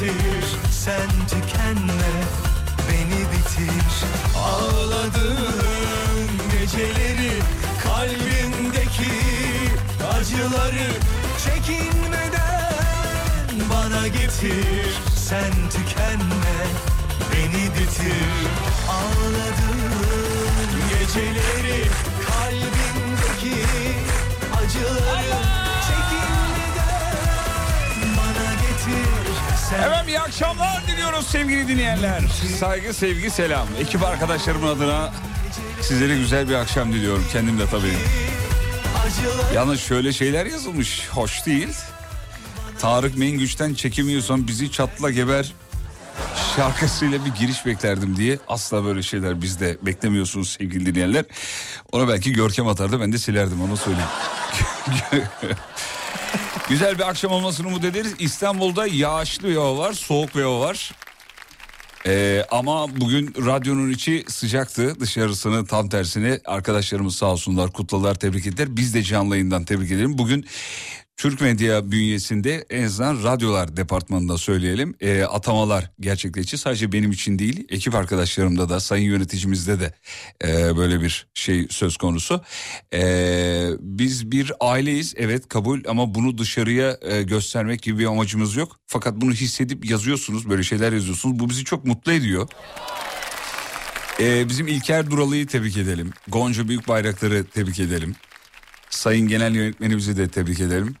Getir sen tükenme beni bitir. Ağladığım geceleri kalbimdeki acıları çekinmeden bana getir. Sen tükenme beni bitir. Ağladığım geceleri kalbimdeki acıları çekinmeden Efendim iyi akşamlar diliyoruz sevgili dinleyenler. Saygı, sevgi, selam. Ekip arkadaşlarımın adına sizlere güzel bir akşam diliyorum. Kendim de tabii. Yalnız şöyle şeyler yazılmış. Hoş değil. Tarık Mengüç'ten çekemiyorsan bizi çatla geber şarkısıyla bir giriş beklerdim diye. Asla böyle şeyler bizde beklemiyorsunuz sevgili dinleyenler. Ona belki Görkem atardı ben de silerdim onu söyleyeyim. Güzel bir akşam olmasını umut ederiz. İstanbul'da yağışlı bir hava var, soğuk bir hava var. Ee, ama bugün radyonun içi sıcaktı. Dışarısını tam tersine arkadaşlarımız sağ olsunlar kutladılar tebrik ettiler. Biz de canlı yayından tebrik edelim. Bugün Türk Medya bünyesinde en azından radyolar departmanında söyleyelim e, atamalar gerçekleşti. Sadece benim için değil ekip arkadaşlarımda da sayın yöneticimizde de e, böyle bir şey söz konusu. E, biz bir aileyiz evet kabul ama bunu dışarıya e, göstermek gibi bir amacımız yok. Fakat bunu hissedip yazıyorsunuz böyle şeyler yazıyorsunuz bu bizi çok mutlu ediyor. E, bizim İlker Duralı'yı tebrik edelim. Gonca Büyük Bayrakları tebrik edelim. Sayın Genel Yönetmenimizi de tebrik edelim.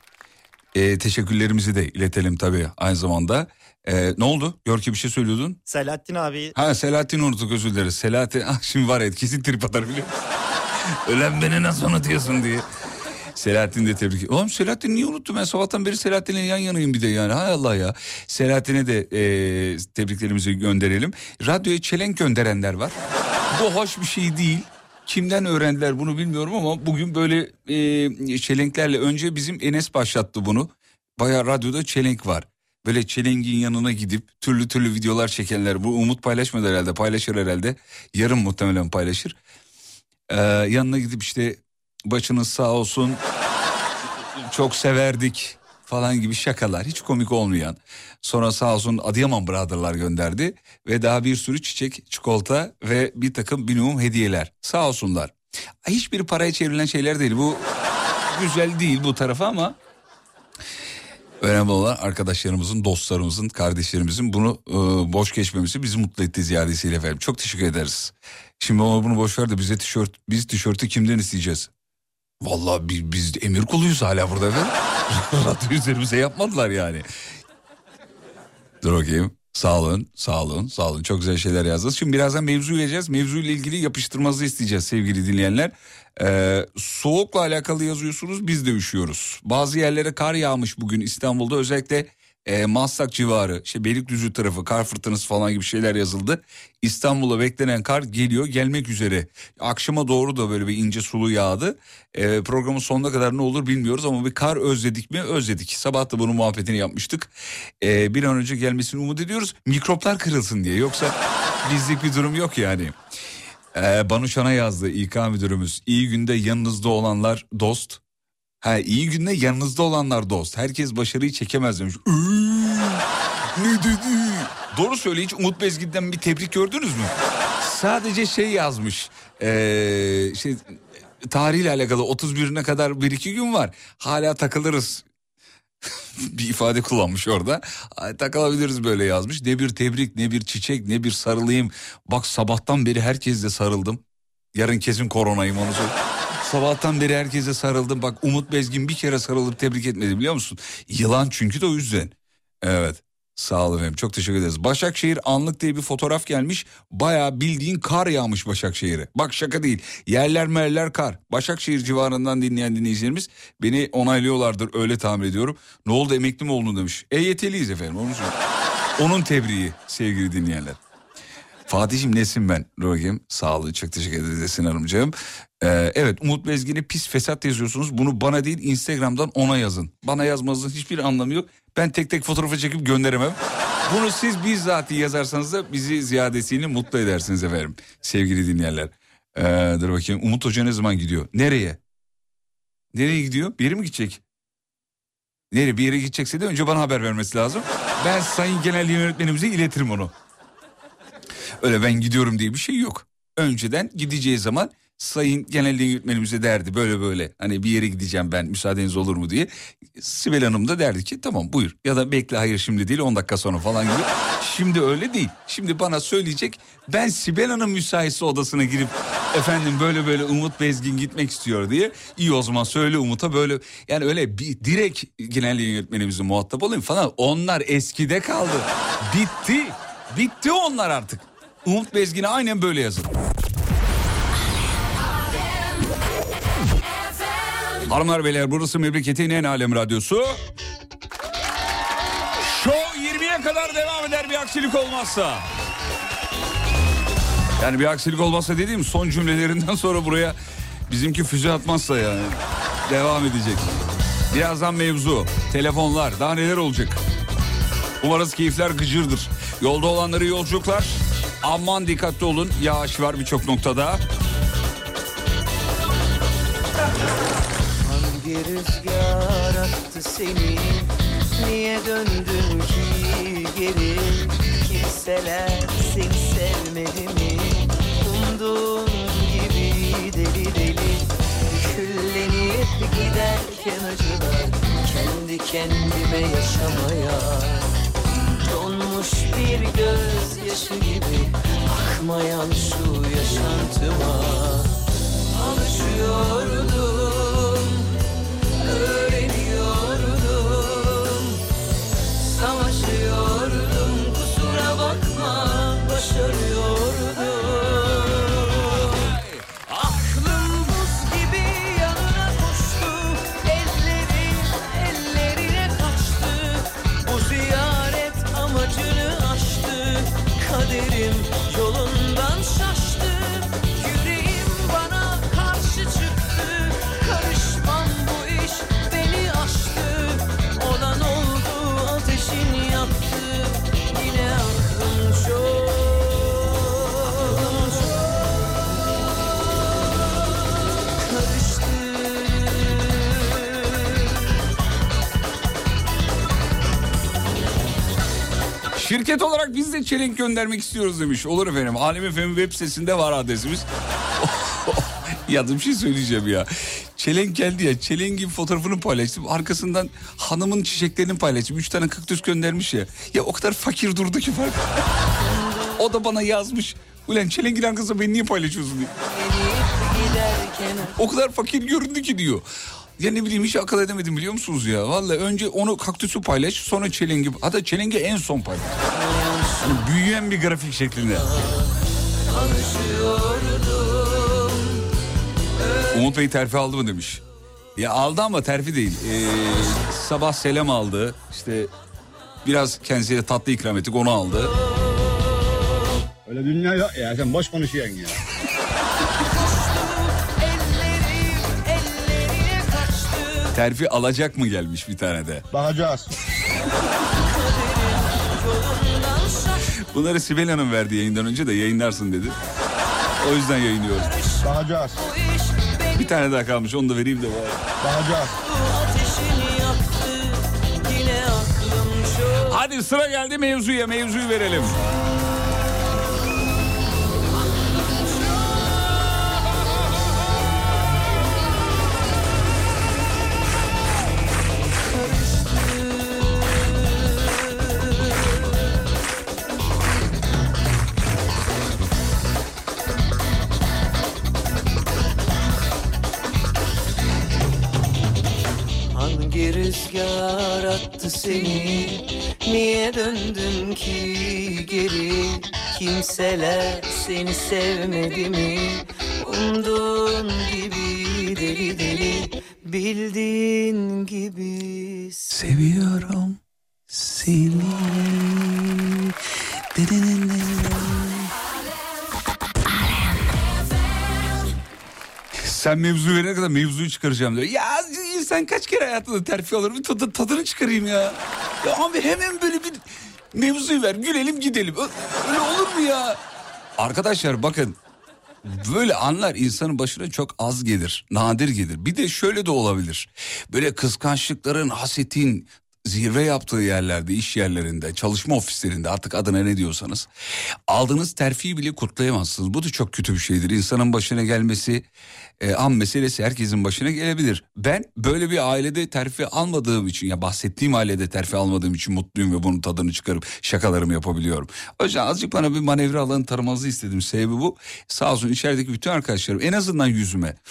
Ee, teşekkürlerimizi de iletelim tabii aynı zamanda. Ee, ne oldu? Görki bir şey söylüyordun. Selahattin abi Ha Selahattin unuttuk özür dileriz. Selahattin ah, şimdi var ya kesin trip atar biliyor musun? Ölen beni nasıl unutuyorsun diye. Selahattin de tebrik. Oğlum Selahattin niye unuttum ben sabahtan beri Selahattin'le yan yanayım bir de yani. Hay Allah ya. Selahattin'e de e, tebriklerimizi gönderelim. Radyoya çelenk gönderenler var. Bu hoş bir şey değil. Kimden öğrendiler bunu bilmiyorum ama bugün böyle e, çelenklerle önce bizim Enes başlattı bunu. Baya radyoda çelenk var. Böyle çelengin yanına gidip türlü türlü videolar çekenler. Bu Umut paylaşmadı herhalde paylaşır herhalde. Yarın muhtemelen paylaşır. Ee, yanına gidip işte başınız sağ olsun çok severdik falan gibi şakalar hiç komik olmayan. Sonra sağ olsun Adıyaman Brother'lar gönderdi ve daha bir sürü çiçek, çikolata ve bir takım minimum hediyeler. Sağ olsunlar. Hiçbir paraya çevrilen şeyler değil. Bu güzel değil bu tarafa ama önemli olan arkadaşlarımızın, dostlarımızın, kardeşlerimizin bunu e, boş geçmemesi bizi mutlu etti ziyadesiyle efendim. Çok teşekkür ederiz. Şimdi ona bunu boş ver de bize tişört, biz tişörtü kimden isteyeceğiz? Vallahi biz, biz emir kuluyuz hala burada efendim. Radyo üzerimize yapmadılar yani. Dur bakayım. Sağ olun, sağ olun, sağ olun. Çok güzel şeyler yazdınız. Şimdi birazdan mevzu vereceğiz. Mevzuyla ilgili yapıştırmanızı isteyeceğiz sevgili dinleyenler. Ee, soğukla alakalı yazıyorsunuz, biz de üşüyoruz. Bazı yerlere kar yağmış bugün İstanbul'da. Özellikle e, Maslak civarı, işte Beylikdüzü tarafı, kar fırtınası falan gibi şeyler yazıldı. İstanbul'a beklenen kar geliyor, gelmek üzere. Akşama doğru da böyle bir ince sulu yağdı. E, programın sonuna kadar ne olur bilmiyoruz ama bir kar özledik mi? Özledik. Sabah da bunun muhabbetini yapmıştık. E, bir an önce gelmesini umut ediyoruz. Mikroplar kırılsın diye. Yoksa bizlik bir durum yok yani. Ee, Banu Şan'a yazdı İK müdürümüz. İyi günde yanınızda olanlar dost. Ha iyi günde yanınızda olanlar dost. Herkes başarıyı çekemez demiş. Ne dedi? Doğru söyle hiç Umut Bezgin'den bir tebrik gördünüz mü? Sadece şey yazmış. Ee, şey tarihle alakalı 31'ine kadar bir iki gün var. Hala takılırız bir ifade kullanmış orada. Ay, takılabiliriz böyle yazmış. Ne bir tebrik ne bir çiçek ne bir sarılayım. Bak sabahtan beri herkesle sarıldım. Yarın kesin koronayım onu söyle. Sabahtan beri herkese sarıldım. Bak Umut Bezgin bir kere sarılıp tebrik etmedi biliyor musun? Yılan çünkü de o yüzden. Evet. Sağ olun efendim çok teşekkür ederiz. Başakşehir anlık diye bir fotoğraf gelmiş. Baya bildiğin kar yağmış Başakşehir'e. Bak şaka değil. Yerler merler kar. Başakşehir civarından dinleyen dinleyicilerimiz beni onaylıyorlardır öyle tahmin ediyorum. Ne oldu emekli mi oldun demiş. EYT'liyiz efendim için. onun tebriği sevgili dinleyenler. Fatih'im nesin ben? Bakayım. Sağ olun çok teşekkür ederiz Esin Hanımcığım. Ee, evet Umut Bezgin'i pis fesat yazıyorsunuz. Bunu bana değil Instagram'dan ona yazın. Bana yazmanızın hiçbir anlamı yok. Ben tek tek fotoğrafı çekip gönderemem. Bunu siz bizzat yazarsanız da bizi ziyadesiyle mutlu edersiniz efendim. Sevgili dinleyenler. Ee, dur bakayım Umut Hoca ne zaman gidiyor? Nereye? Nereye gidiyor? Bir yere mi gidecek? Nereye bir yere gidecekse de önce bana haber vermesi lazım. Ben sayın genel yönetmenimize iletirim onu. Öyle ben gidiyorum diye bir şey yok. Önceden gideceği zaman sayın genel yönetmenimize derdi böyle böyle hani bir yere gideceğim ben müsaadeniz olur mu diye. Sibel Hanım da derdi ki tamam buyur ya da bekle hayır şimdi değil 10 dakika sonra falan gibi. Şimdi öyle değil. Şimdi bana söyleyecek ben Sibel Hanım müsaitse odasına girip efendim böyle böyle Umut Bezgin gitmek istiyor diye. İyi o zaman söyle Umut'a böyle yani öyle bir direkt genel yönetmenimizle muhatap olayım falan. Onlar eskide kaldı. Bitti. Bitti onlar artık. Umut Bezgin'e aynen böyle yazın. Hanımlar beyler burası memleketin en alem radyosu. Show 20'ye kadar devam eder bir aksilik olmazsa. Yani bir aksilik olmazsa dediğim son cümlelerinden sonra buraya bizimki füze atmazsa yani. Devam edecek. Birazdan mevzu, telefonlar daha neler olacak. Umarız keyifler gıcırdır. Yolda olanları yolculuklar. Aman dikkatli olun. Yağış var birçok noktada. Hangi rüzgar attı seni. Niye döndün ki geri? Kimseler seni sevmedi mi? Umduğun gibi deli deli. Küllenip giderken acılar Kendi kendime yaşamaya. Donmuş bir gözyaşı gibi Akmayan şu yaşantıma. Alışıyordum Şirket olarak biz de çelenk göndermek istiyoruz demiş. Olur efendim. Alem Efendim web sitesinde var adresimiz. ya da bir şey söyleyeceğim ya. Çelenk geldi ya. Çelengin fotoğrafını paylaştım. Arkasından hanımın çiçeklerini paylaştım. Üç tane kaktüs göndermiş ya. Ya o kadar fakir durdu ki fark. o da bana yazmış. Ulan çelengin arkasında beni niye paylaşıyorsun diye. O kadar fakir göründü ki diyor. Ya ne bileyim hiç akıl edemedim biliyor musunuz ya? Vallahi önce onu kaktüsü paylaş sonra çelengi. Hatta çelengi en son paylaş. Hani büyüyen bir grafik şeklinde. Umut Bey terfi aldı mı demiş. Ya aldı ama terfi değil. Ee, sabah selam aldı. İşte biraz kendisiyle tatlı ikram ettik onu aldı. Öyle dünya yok ya sen boş konuşuyorsun ya. Terfi alacak mı gelmiş bir tane de. Bakacağız. Bunları Sibel Hanım verdi yayından önce de yayınlarsın dedi. O yüzden yayınlıyoruz. Bakacağız. Bir tane daha kalmış onu da vereyim de bari. Bakacağız. Hadi sıra geldi mevzuya mevzuyu verelim. Seni. Niye döndün ki geri? Kimseler seni sevmedi mi? Umduğun gibi deli deli Bildiğin Sen mevzu verene kadar mevzuyu çıkaracağım diyor. Ya sen kaç kere hayatında terfi alır bir tadı, tadını çıkarayım ya. Ya abi hemen böyle bir mevzuyu ver gülelim gidelim. Öyle olur mu ya? Arkadaşlar bakın Böyle anlar insanın başına çok az gelir, nadir gelir. Bir de şöyle de olabilir. Böyle kıskançlıkların, hasetin zirve yaptığı yerlerde, iş yerlerinde, çalışma ofislerinde artık adına ne diyorsanız aldığınız terfiyi bile kutlayamazsınız. Bu da çok kötü bir şeydir. İnsanın başına gelmesi e, an meselesi herkesin başına gelebilir. Ben böyle bir ailede terfi almadığım için ya bahsettiğim ailede terfi almadığım için mutluyum ve bunun tadını çıkarıp şakalarımı yapabiliyorum. O yüzden azıcık bana bir manevra alanı tanımanızı istedim. Sebebi bu. Sağ olsun içerideki bütün arkadaşlarım en azından yüzüme.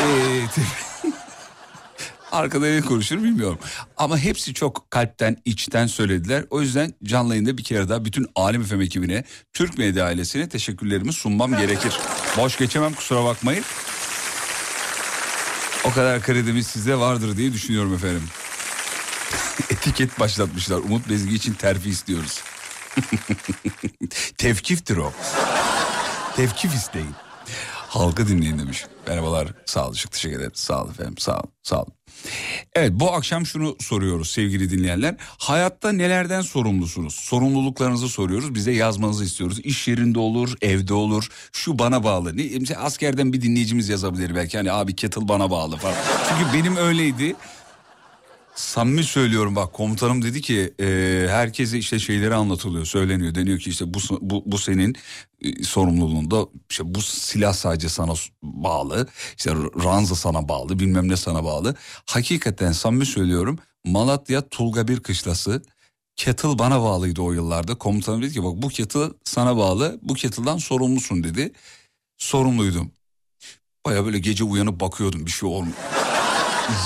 Ee, Arkada ne konuşur bilmiyorum. Ama hepsi çok kalpten, içten söylediler. O yüzden canlı yayında bir kere daha bütün Alem Efem ekibine, Türk Medya ailesine teşekkürlerimi sunmam gerekir. Boş geçemem kusura bakmayın. O kadar kredimiz size vardır diye düşünüyorum efendim. Etiket başlatmışlar. Umut Bezgi için terfi istiyoruz. Tevkiftir o. Tevkif isteyin. Halkı dinleyin demiş. Merhabalar. Sağ olun. Teşekkür ederim. Sağ olun efendim. Sağ olun. Sağ olun. Evet bu akşam şunu soruyoruz sevgili dinleyenler. Hayatta nelerden sorumlusunuz? Sorumluluklarınızı soruyoruz. Bize yazmanızı istiyoruz. İş yerinde olur, evde olur. Şu bana bağlı. Ne, askerden bir dinleyicimiz yazabilir belki. Hani abi kettle bana bağlı falan. Çünkü benim öyleydi. Samimi söylüyorum bak komutanım dedi ki e, herkese işte şeyleri anlatılıyor söyleniyor. Deniyor ki işte bu bu, bu senin e, sorumluluğunda işte bu silah sadece sana bağlı işte ranza sana bağlı bilmem ne sana bağlı. Hakikaten samimi söylüyorum Malatya Tulga bir kışlası kettle bana bağlıydı o yıllarda. Komutanım dedi ki bak bu kettle sana bağlı bu kettle'dan sorumlusun dedi. Sorumluydum. Baya böyle gece uyanıp bakıyordum bir şey olmuyor.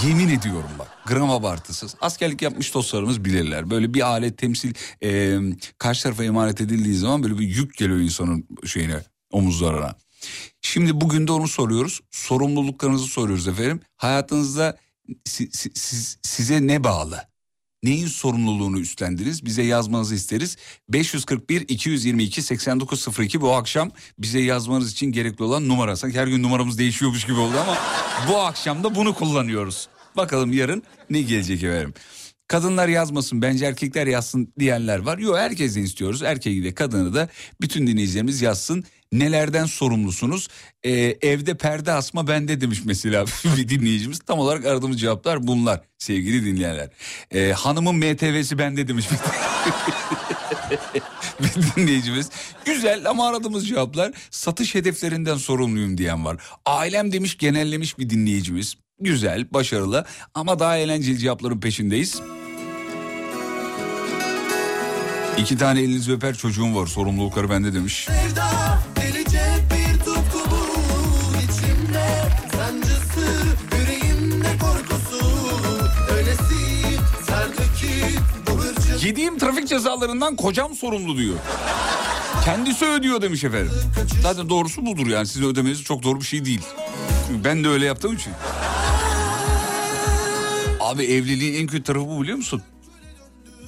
Yemin ediyorum bak gram abartısız. Askerlik yapmış dostlarımız bilirler. Böyle bir alet temsil e, karşı tarafa emanet edildiği zaman böyle bir yük geliyor insanın şeyine omuzlarına. Şimdi bugün de onu soruyoruz. Sorumluluklarınızı soruyoruz efendim. Hayatınızda si- si- siz- size ne bağlı? Neyin sorumluluğunu üstlendiniz? Bize yazmanızı isteriz. 541 222 8902 bu akşam bize yazmanız için gerekli olan numara. Sanki her gün numaramız değişiyormuş gibi oldu ama bu akşam da bunu kullanıyoruz. Bakalım yarın ne gelecek efendim. Kadınlar yazmasın bence erkekler yazsın diyenler var. Yok herkesten istiyoruz. Erkeği de kadını da bütün dinleyicilerimiz yazsın. Nelerden sorumlusunuz? Ee, evde perde asma bende demiş mesela bir dinleyicimiz. Tam olarak aradığımız cevaplar bunlar sevgili dinleyenler. Ee, hanımın MTV'si bende demiş. bir dinleyicimiz. Güzel ama aradığımız cevaplar satış hedeflerinden sorumluyum diyen var. Ailem demiş genellemiş bir dinleyicimiz. Güzel, başarılı ama daha eğlenceli cevapların peşindeyiz. İki tane elinizi öper çocuğum var sorumlulukları bende demiş. Sevda delice bir tutku bu içimde sancısı korkusu sardı ki Yediğim trafik cezalarından kocam sorumlu diyor. Kendisi ödüyor demiş efendim. Zaten doğrusu budur yani sizin ödemeniz çok doğru bir şey değil. Çünkü ben de öyle yaptığım için. Abi evliliğin en kötü tarafı bu biliyor musun?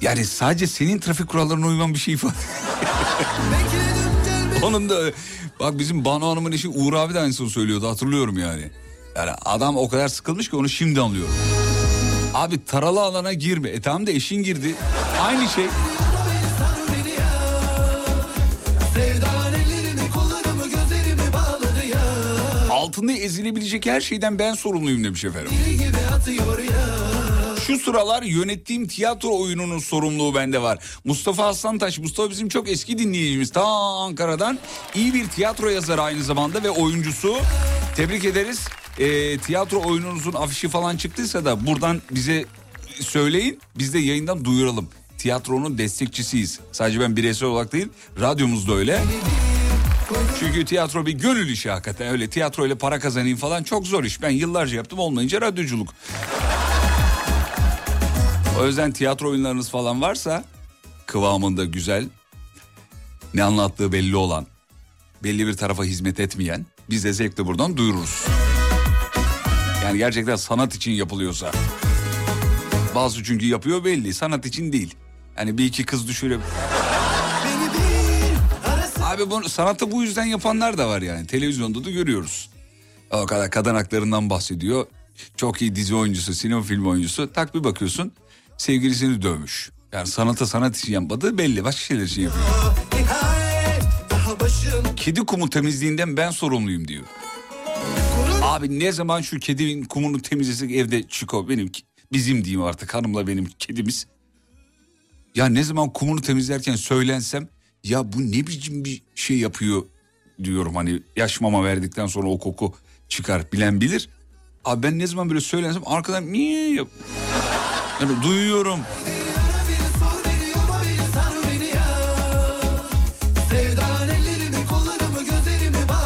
Yani sadece senin trafik kurallarına uyman bir şey ifade. Onun da bak bizim Banu Hanım'ın eşi Uğur abi de aynısını söylüyordu hatırlıyorum yani. Yani adam o kadar sıkılmış ki onu şimdi anlıyorum. Abi taralı alana girme. E tamam da eşin girdi. Aynı şey. Altında ezilebilecek her şeyden ben sorumluyum demiş efendim. deli gibi atıyor ya Şu sıralar yönettiğim tiyatro oyununun sorumluluğu bende var. Mustafa Aslantaş, Mustafa bizim çok eski dinleyicimiz. Ta Ankara'dan iyi bir tiyatro yazarı aynı zamanda ve oyuncusu. Tebrik ederiz. E, tiyatro oyununuzun afişi falan çıktıysa da buradan bize söyleyin. Biz de yayından duyuralım. Tiyatronun destekçisiyiz. Sadece ben bireysel olarak değil, radyomuz da öyle. Çünkü tiyatro bir gönül işi hakikaten. Öyle tiyatro ile para kazanayım falan çok zor iş. Ben yıllarca yaptım olmayınca radyoculuk. O yüzden tiyatro oyunlarınız falan varsa kıvamında güzel, ne anlattığı belli olan, belli bir tarafa hizmet etmeyen biz de zevkle buradan duyururuz. Yani gerçekten sanat için yapılıyorsa. Bazı çünkü yapıyor belli sanat için değil. Yani bir iki kız düşürüp Abi bunu sanatı bu yüzden yapanlar da var yani. Televizyonda da görüyoruz. O kadar kadın haklarından bahsediyor. Çok iyi dizi oyuncusu, sinema film oyuncusu. Tak bir bakıyorsun sevgilisini dövmüş. Yani sanata sanat için yapmadığı belli. Başka şeyler için yapıyor. Kedi kumu temizliğinden ben sorumluyum diyor. Abi ne zaman şu kedinin kumunu temizlesek evde Çiko benim bizim diyeyim artık hanımla benim kedimiz. Ya ne zaman kumunu temizlerken söylensem ya bu ne biçim bir şey yapıyor diyorum hani yaş mama verdikten sonra o koku çıkar bilen bilir. Abi ben ne zaman böyle söylensem arkadan niye yap. Yani duyuyorum.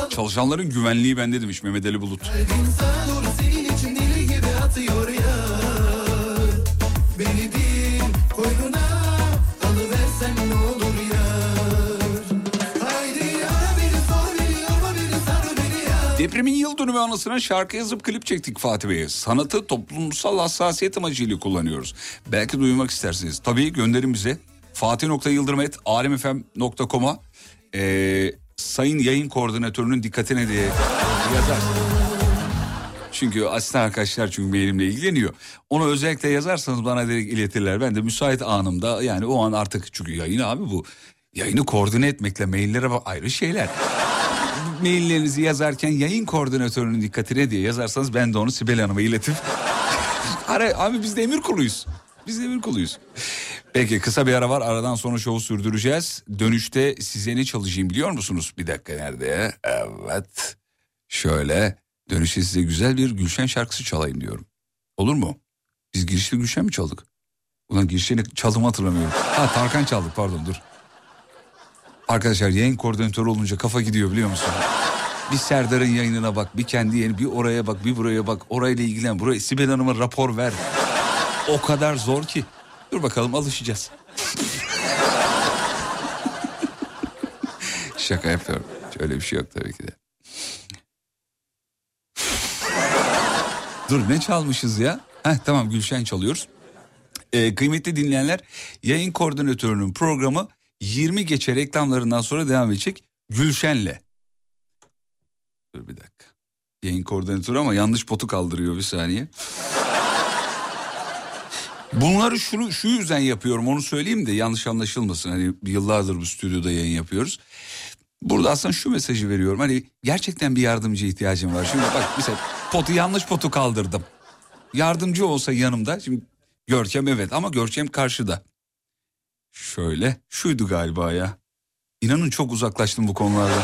Çalışanların güvenliği bende demiş Mehmet Ali Bulut. Beni değil koynuna Depremin yıl dönümü anısına şarkı yazıp klip çektik Fatih Bey'e. Sanatı toplumsal hassasiyet amacıyla kullanıyoruz. Belki duymak istersiniz. Tabii gönderin bize. fatih.yıldırım.alemfm.com'a ee, sayın yayın koordinatörünün dikkatine diye yazar. Çünkü aslan arkadaşlar çünkü benimle ilgileniyor. Onu özellikle yazarsanız bana direkt iletirler. Ben de müsait anımda yani o an artık çünkü yayın abi bu. Yayını koordine etmekle maillere bak ayrı şeyler maillerinizi yazarken yayın koordinatörünün dikkatine diye yazarsanız ben de onu Sibel Hanım'a iletip... Ara, abi biz de emir kuluyuz. Biz de emir kuluyuz. Peki kısa bir ara var. Aradan sonra şovu sürdüreceğiz. Dönüşte size ne çalışayım biliyor musunuz? Bir dakika nerede? Evet. Şöyle dönüşte size güzel bir Gülşen şarkısı çalayım diyorum. Olur mu? Biz girişte Gülşen mi çaldık? Ulan girişte ne çaldığımı hatırlamıyorum. Ha Tarkan çaldık pardon dur. Arkadaşlar yayın koordinatörü olunca kafa gidiyor biliyor musun? Bir Serdar'ın yayınına bak, bir kendi yayını, bir oraya bak, bir buraya bak, orayla ilgilen, buraya Sibel Hanım'a rapor ver. O kadar zor ki. Dur bakalım alışacağız. Şaka yapıyorum. Öyle bir şey yok tabii ki de. Dur ne çalmışız ya? Heh, tamam Gülşen çalıyoruz. Ee, kıymetli dinleyenler yayın koordinatörünün programı 20 geçe reklamlarından sonra devam edecek Gülşen'le. Dur bir dakika. Yayın koordinatörü ama yanlış potu kaldırıyor bir saniye. Bunları şunu şu yüzden yapıyorum onu söyleyeyim de yanlış anlaşılmasın. Hani yıllardır bu stüdyoda yayın yapıyoruz. Burada aslında şu mesajı veriyorum. Hani gerçekten bir yardımcı ihtiyacım var. Şimdi bak mesela potu yanlış potu kaldırdım. Yardımcı olsa yanımda. Şimdi Görkem evet ama Görkem karşıda. Şöyle şuydu galiba ya. İnanın çok uzaklaştım bu konularda.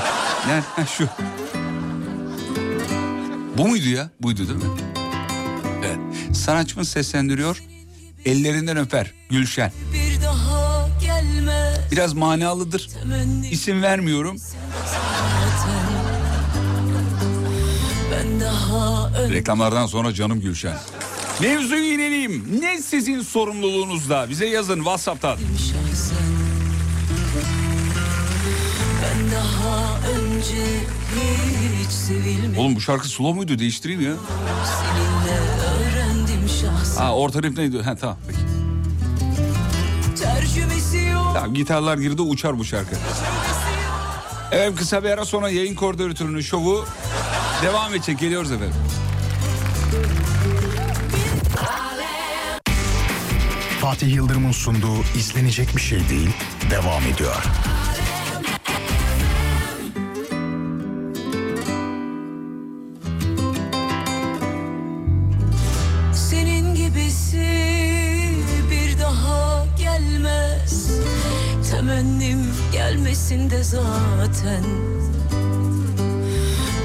Yani şu. Bu muydu ya? Buydu değil mi? Evet. Sanatçımız seslendiriyor. Ellerinden öper Gülşen. Biraz manalıdır. İsim vermiyorum. Reklamlardan sonra canım Gülşen. Mevzuyu yenileyim. Ne sizin sorumluluğunuzda? Bize yazın WhatsApp'tan. Oğlum bu şarkı slow muydu? Değiştireyim ya. Ha orta rip neydi? Ha tamam peki. Tamam gitarlar girdi uçar bu şarkı. Evet kısa bir ara sonra yayın koordinatörünün şovu devam edecek. Geliyoruz efendim. Fatih Yıldırım'ın sunduğu izlenecek bir şey değil devam ediyor. Senin gibisi bir daha gelmez Temennim gelmesin de zaten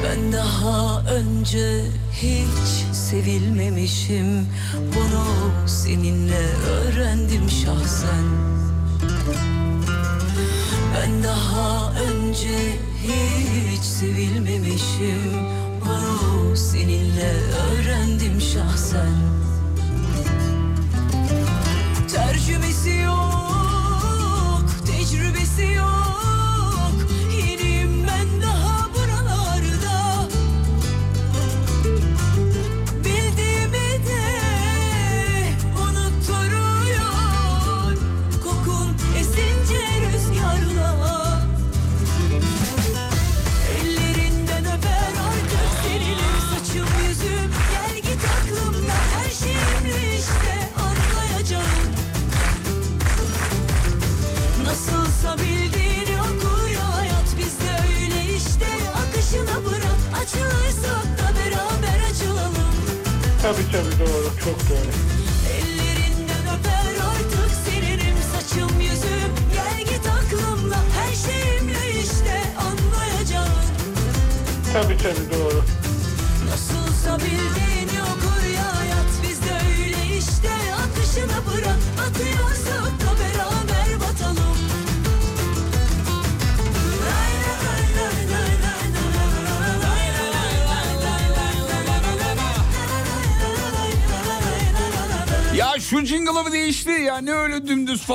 Ben daha önce hiç sevilmemişim. Bunu seninle öğrendim şahsen. Ben daha önce hiç sevilmemişim. Bunu seninle öğrendim şahsen. Tercümesi yok, tecrübesi yok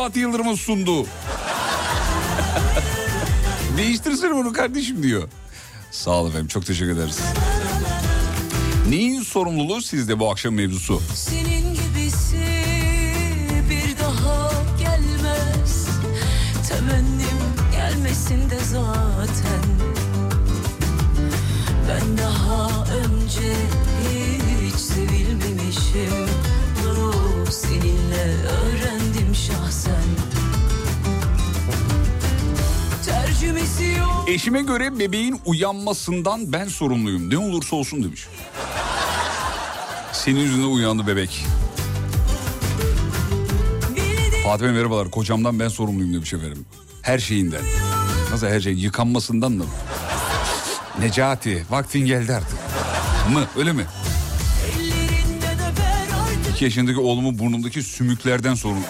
Fatih Yıldırım'ın sunduğu? Değiştirsene bunu kardeşim diyor. Sağ ol efendim çok teşekkür ederiz. Neyin sorumluluğu sizde bu akşam mevzusu? Senin Eşime göre bebeğin uyanmasından ben sorumluyum. Ne olursa olsun demiş. Senin yüzünden uyandı bebek. Fatih Bey merhabalar. Kocamdan ben sorumluyum demiş efendim. Her şeyinden. Nasıl her şey? Yıkanmasından mı? Necati vaktin geldi artık. Mı öyle mi? ellerinden öper artık 2 yaşındaki oğlumun burnundaki sümüklerden sorun.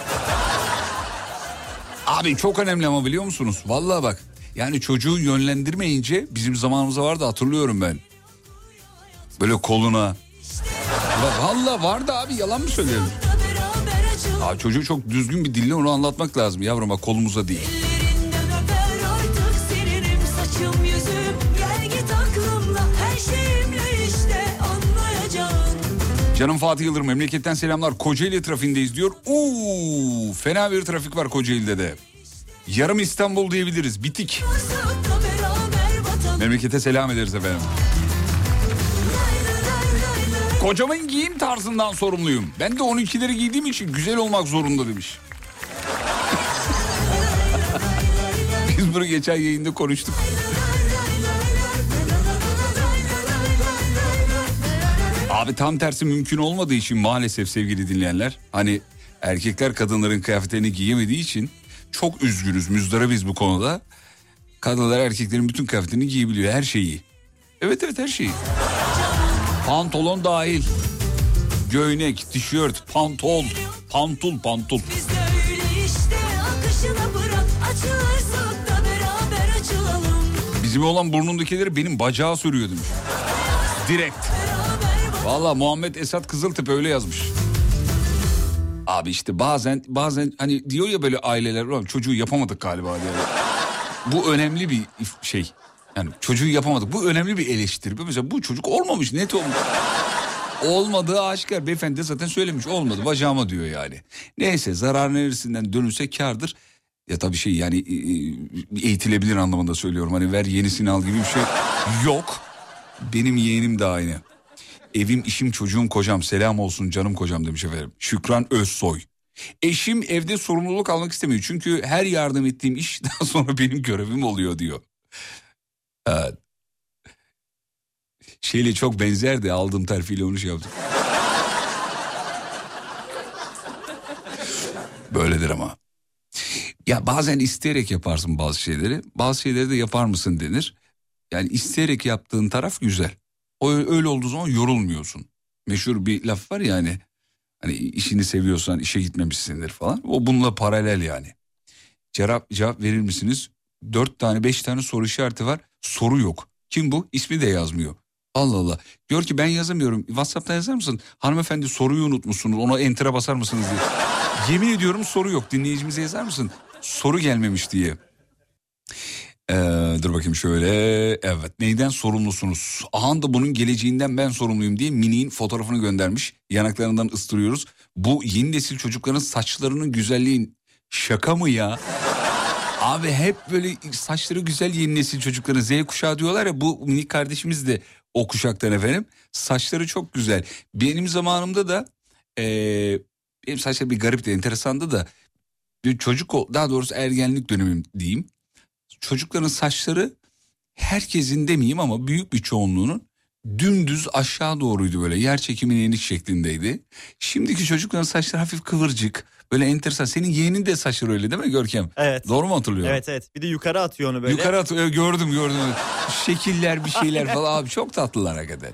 Abi çok önemli ama biliyor musunuz? Vallahi bak. Yani çocuğu yönlendirmeyince bizim zamanımızda vardı hatırlıyorum ben. Böyle koluna. Va- Vallahi vardı abi yalan mı söyleyelim? Abi çocuğu çok düzgün bir dille onu anlatmak lazım yavrum bak kolumuza değil. Saçım yüzüm aklımla işte Canım Fatih Yıldırım memleketten selamlar. Kocaeli trafiğindeyiz diyor. Oo, fena bir trafik var Kocaeli'de de. Yarım İstanbul diyebiliriz. Bitik. Memlekete selam ederiz efendim. Kocamın giyim tarzından sorumluyum. Ben de 12'leri giydiğim için güzel olmak zorunda demiş. Biz bunu geçen yayında konuştuk. Abi tam tersi mümkün olmadığı için maalesef sevgili dinleyenler. Hani erkekler kadınların kıyafetlerini giyemediği için çok üzgünüz, müzdaribiz bu konuda. Kadınlar erkeklerin bütün kıyafetini giyebiliyor, her şeyi. Evet evet her şeyi. Pantolon dahil. Göğnek, tişört, pantol, pantul, pantul. Bizim olan burnundakileri benim bacağa sürüyor demiş. Direkt. Valla Muhammed Esat Kızıltepe öyle yazmış. Abi işte bazen bazen hani diyor ya böyle aileler "Ulan çocuğu yapamadık galiba diye. Bu önemli bir şey. Yani çocuğu yapamadık. Bu önemli bir eleştiri. Mesela bu çocuk olmamış net olmuş. Olmadığı aşikar. Beyefendi de zaten söylemiş olmadı bacağıma diyor yani. Neyse zarar neresinden dönülse kardır. Ya tabii şey yani eğitilebilir anlamında söylüyorum. Hani ver yenisini al gibi bir şey yok. Benim yeğenim de aynı. Evim, işim, çocuğum, kocam. Selam olsun canım kocam demiş efendim. Şükran Özsoy. Eşim evde sorumluluk almak istemiyor. Çünkü her yardım ettiğim iş daha sonra benim görevim oluyor diyor. Evet. Şeyle çok benzerdi aldığım terfiyle onu şey yaptım. Böyledir ama. Ya bazen isteyerek yaparsın bazı şeyleri. Bazı şeyleri de yapar mısın denir. Yani isteyerek yaptığın taraf güzel. O öyle olduğu zaman yorulmuyorsun. Meşhur bir laf var ya hani. Hani işini seviyorsan işe gitmemişsindir falan. O bununla paralel yani. Cevap, cevap verir misiniz? Dört tane beş tane soru işareti var. Soru yok. Kim bu? İsmi de yazmıyor. Allah Allah. Diyor ki ben yazamıyorum. WhatsApp'ta yazar mısın? Hanımefendi soruyu unutmuşsunuz. Ona enter'a basar mısınız diye. Yemin ediyorum soru yok. Dinleyicimize yazar mısın? Soru gelmemiş diye. Ee, dur bakayım şöyle. Evet neyden sorumlusunuz? Ahan da bunun geleceğinden ben sorumluyum diye Mini'nin fotoğrafını göndermiş. Yanaklarından ıstırıyoruz. Bu yeni nesil çocukların saçlarının güzelliğin şaka mı ya? Abi hep böyle saçları güzel yeni nesil çocukların Z kuşağı diyorlar ya bu minik kardeşimiz de o kuşaktan efendim. Saçları çok güzel. Benim zamanımda da eee benim saçlar bir garipti enteresandı da bir çocuk daha doğrusu ergenlik dönemim diyeyim. Çocukların saçları herkesin demeyeyim ama büyük bir çoğunluğunun dümdüz aşağı doğruydu böyle yer çekiminin enik şeklindeydi. Şimdiki çocukların saçları hafif kıvırcık böyle enteresan. Senin yeğenin de saçları öyle değil mi Görkem? Evet. Doğru mu hatırlıyorum? Evet evet. Bir de yukarı atıyor onu böyle. Yukarı at- e, gördüm gördüm. Şekiller bir şeyler falan abi çok tatlılar hakikaten.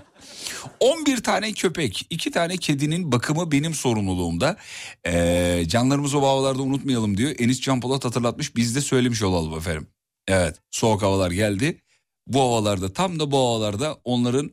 11 tane köpek, 2 tane kedinin bakımı benim sorumluluğumda. Ee, canlarımızı o havalarda unutmayalım diyor. Enis Can Polat hatırlatmış biz de söylemiş olalım efendim. Evet soğuk havalar geldi. Bu havalarda tam da bu havalarda onların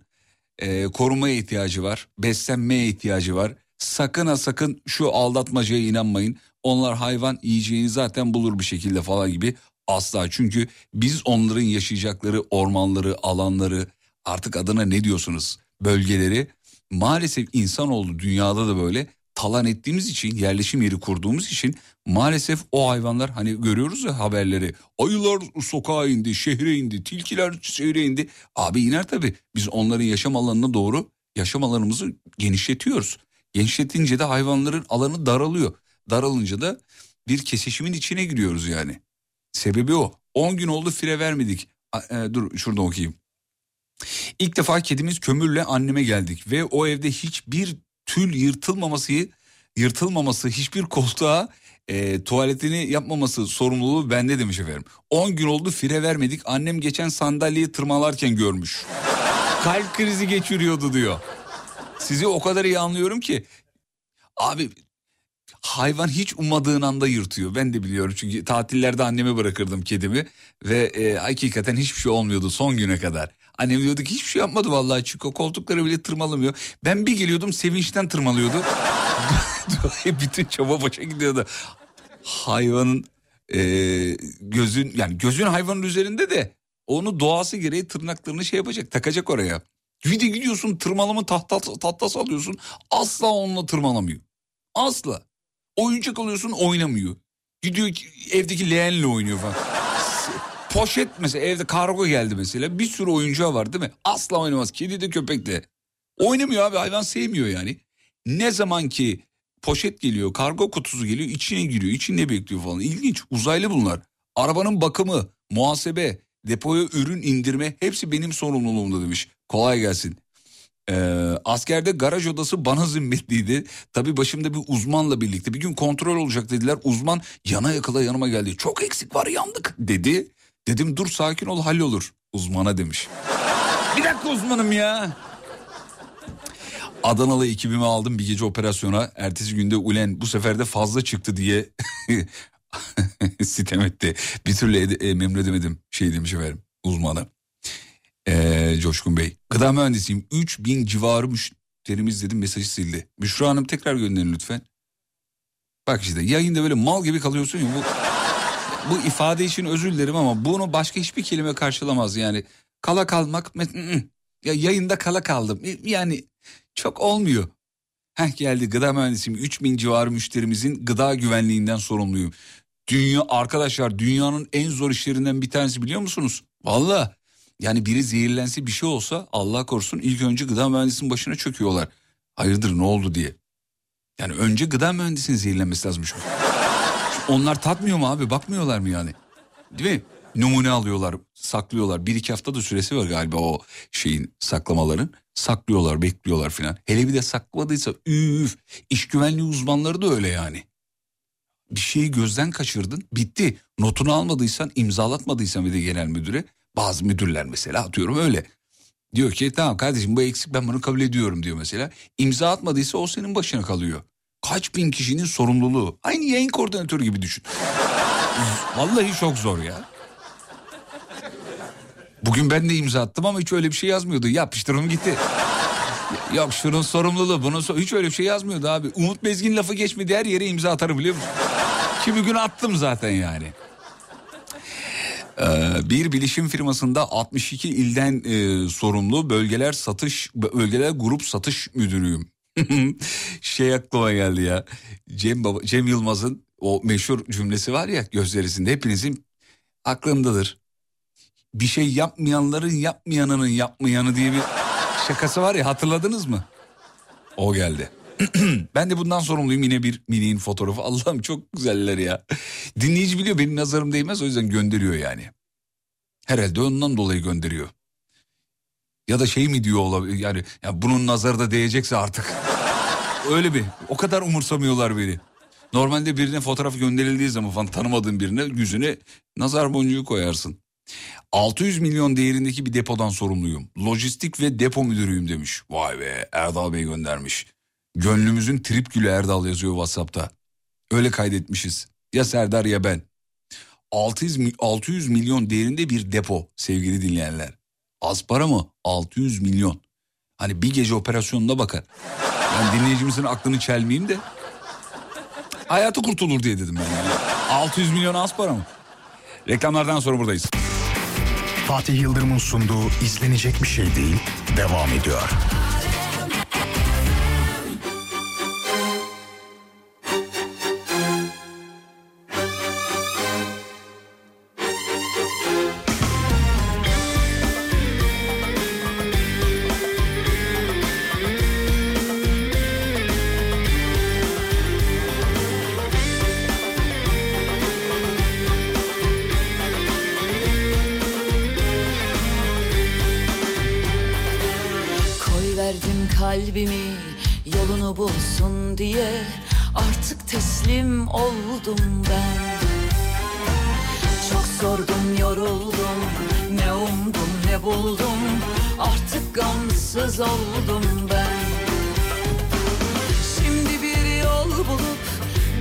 e, korumaya ihtiyacı var. Beslenmeye ihtiyacı var. Sakın ha sakın şu aldatmacaya inanmayın. Onlar hayvan yiyeceğini zaten bulur bir şekilde falan gibi. Asla çünkü biz onların yaşayacakları ormanları, alanları artık adına ne diyorsunuz bölgeleri maalesef insanoğlu dünyada da böyle talan ettiğimiz için yerleşim yeri kurduğumuz için maalesef o hayvanlar hani görüyoruz ya haberleri ayılar sokağa indi şehre indi tilkiler şehre indi. Abi iner tabi biz onların yaşam alanına doğru yaşam alanımızı genişletiyoruz. Genişletince de hayvanların alanı daralıyor. Daralınca da bir kesişimin içine giriyoruz yani. Sebebi o. 10 gün oldu fire vermedik. E, dur şurada okuyayım. İlk defa kedimiz kömürle anneme geldik ve o evde hiçbir tül yırtılmaması yırtılmaması hiçbir koltuğa e, tuvaletini yapmaması sorumluluğu bende demiş efendim. 10 gün oldu fire vermedik annem geçen sandalyeyi tırmalarken görmüş. Kalp krizi geçiriyordu diyor. Sizi o kadar iyi anlıyorum ki. Abi hayvan hiç ummadığın anda yırtıyor. Ben de biliyorum çünkü tatillerde anneme bırakırdım kedimi ve e, hakikaten hiçbir şey olmuyordu son güne kadar. Annem diyordu ki hiçbir şey yapmadı vallahi çünkü o koltukları bile tırmalamıyor. Ben bir geliyordum sevinçten tırmalıyordu. Bütün çaba boşa gidiyordu. Hayvanın e, gözün yani gözün hayvanın üzerinde de onu doğası gereği tırnaklarını şey yapacak takacak oraya. Bir de gidiyorsun tırmalama tahta, tahtası alıyorsun asla onunla tırmalamıyor. Asla. Oyuncak alıyorsun oynamıyor. Gidiyor ki- evdeki leğenle oynuyor falan. Poşet mesela evde kargo geldi mesela bir sürü oyuncağı var değil mi? Asla oynamaz. Kedi de köpek de. Oynamıyor abi hayvan sevmiyor yani. Ne zaman ki poşet geliyor kargo kutusu geliyor içine giriyor içinde bekliyor falan. İlginç uzaylı bunlar. Arabanın bakımı, muhasebe, depoya ürün indirme hepsi benim sorumluluğumda demiş. Kolay gelsin. Ee, askerde garaj odası bana zimmetliydi. Tabii başımda bir uzmanla birlikte. Bir gün kontrol olacak dediler. Uzman yana yakıla yanıma geldi. Çok eksik var yandık dedi. Dedim dur sakin ol hallolur. Uzmana demiş. bir dakika uzmanım ya. Adanalı ekibimi aldım bir gece operasyona. Ertesi günde ulen bu sefer de fazla çıktı diye sitem etti. Bir türlü ede- e, memnun edemedim şey demiş efendim uzmanı. Ee, Coşkun Bey. Gıda mühendisiyim. 3000 civarı müşterimiz dedim mesajı sildi. Büşra Hanım tekrar gönderin lütfen. Bak işte yayında böyle mal gibi kalıyorsun ya bu, bu ifade için özür dilerim ama bunu başka hiçbir kelime karşılamaz yani. Kala kalmak ya yayında kala kaldım yani çok olmuyor. Heh geldi gıda mühendisiyim 3000 civarı müşterimizin gıda güvenliğinden sorumluyum. Dünya arkadaşlar dünyanın en zor işlerinden bir tanesi biliyor musunuz? Valla yani biri zehirlense bir şey olsa Allah korusun ilk önce gıda mühendisinin başına çöküyorlar. Hayırdır ne oldu diye. Yani önce gıda mühendisinin zehirlenmesi lazım çünkü. Onlar tatmıyor mu abi bakmıyorlar mı yani? Değil mi? Numune alıyorlar, saklıyorlar. Bir iki hafta da süresi var galiba o şeyin saklamaların. Saklıyorlar, bekliyorlar filan. Hele bir de saklamadıysa üf. İş güvenliği uzmanları da öyle yani. Bir şeyi gözden kaçırdın, bitti. Notunu almadıysan, imzalatmadıysan bir de genel müdüre. Bazı müdürler mesela atıyorum öyle. Diyor ki tamam kardeşim bu eksik ben bunu kabul ediyorum diyor mesela. İmza atmadıysa o senin başına kalıyor. Kaç bin kişinin sorumluluğu. Aynı yayın koordinatörü gibi düşün. Vallahi çok zor ya. Bugün ben de imza attım ama hiç öyle bir şey yazmıyordu. Yapıştırın gitti. Yok şunun sorumluluğu bunun so- hiç öyle bir şey yazmıyordu abi. Umut Bezgin lafı geçmedi her yere imza atarım biliyor musun? Kimi gün attım zaten yani. Ee, bir bilişim firmasında 62 ilden e, sorumlu bölgeler satış bölgeler grup satış müdürüyüm. şey aklıma geldi ya. Cem Baba, Cem Yılmaz'ın o meşhur cümlesi var ya gözlerisinde hepinizin aklındadır. Bir şey yapmayanların yapmayanının yapmayanı diye bir şakası var ya hatırladınız mı? O geldi. ben de bundan sorumluyum yine bir miniğin fotoğrafı. Allah'ım çok güzeller ya. Dinleyici biliyor benim nazarım değmez o yüzden gönderiyor yani. Herhalde ondan dolayı gönderiyor. Ya da şey mi diyor olabilir yani ya bunun nazarı da değecekse artık. Öyle bir o kadar umursamıyorlar beni. Normalde birine fotoğraf gönderildiği zaman falan tanımadığın birine yüzüne nazar boncuğu koyarsın. 600 milyon değerindeki bir depodan sorumluyum. Lojistik ve depo müdürüyüm demiş. Vay be Erdal Bey göndermiş. Gönlümüzün trip gülü Erdal yazıyor Whatsapp'ta. Öyle kaydetmişiz. Ya Serdar ya ben. 600, mi- 600 milyon değerinde bir depo sevgili dinleyenler. Az para mı? 600 milyon. Hani bir gece operasyonuna bakar. Ben dinleyicimizin aklını çelmeyeyim de. Hayatı kurtulur diye dedim ben. Yani. 600 milyon az para mı? Reklamlardan sonra buradayız. Fatih Yıldırım'ın sunduğu izlenecek bir şey değil devam ediyor. Gamsız oldum ben. Şimdi bir yol bulup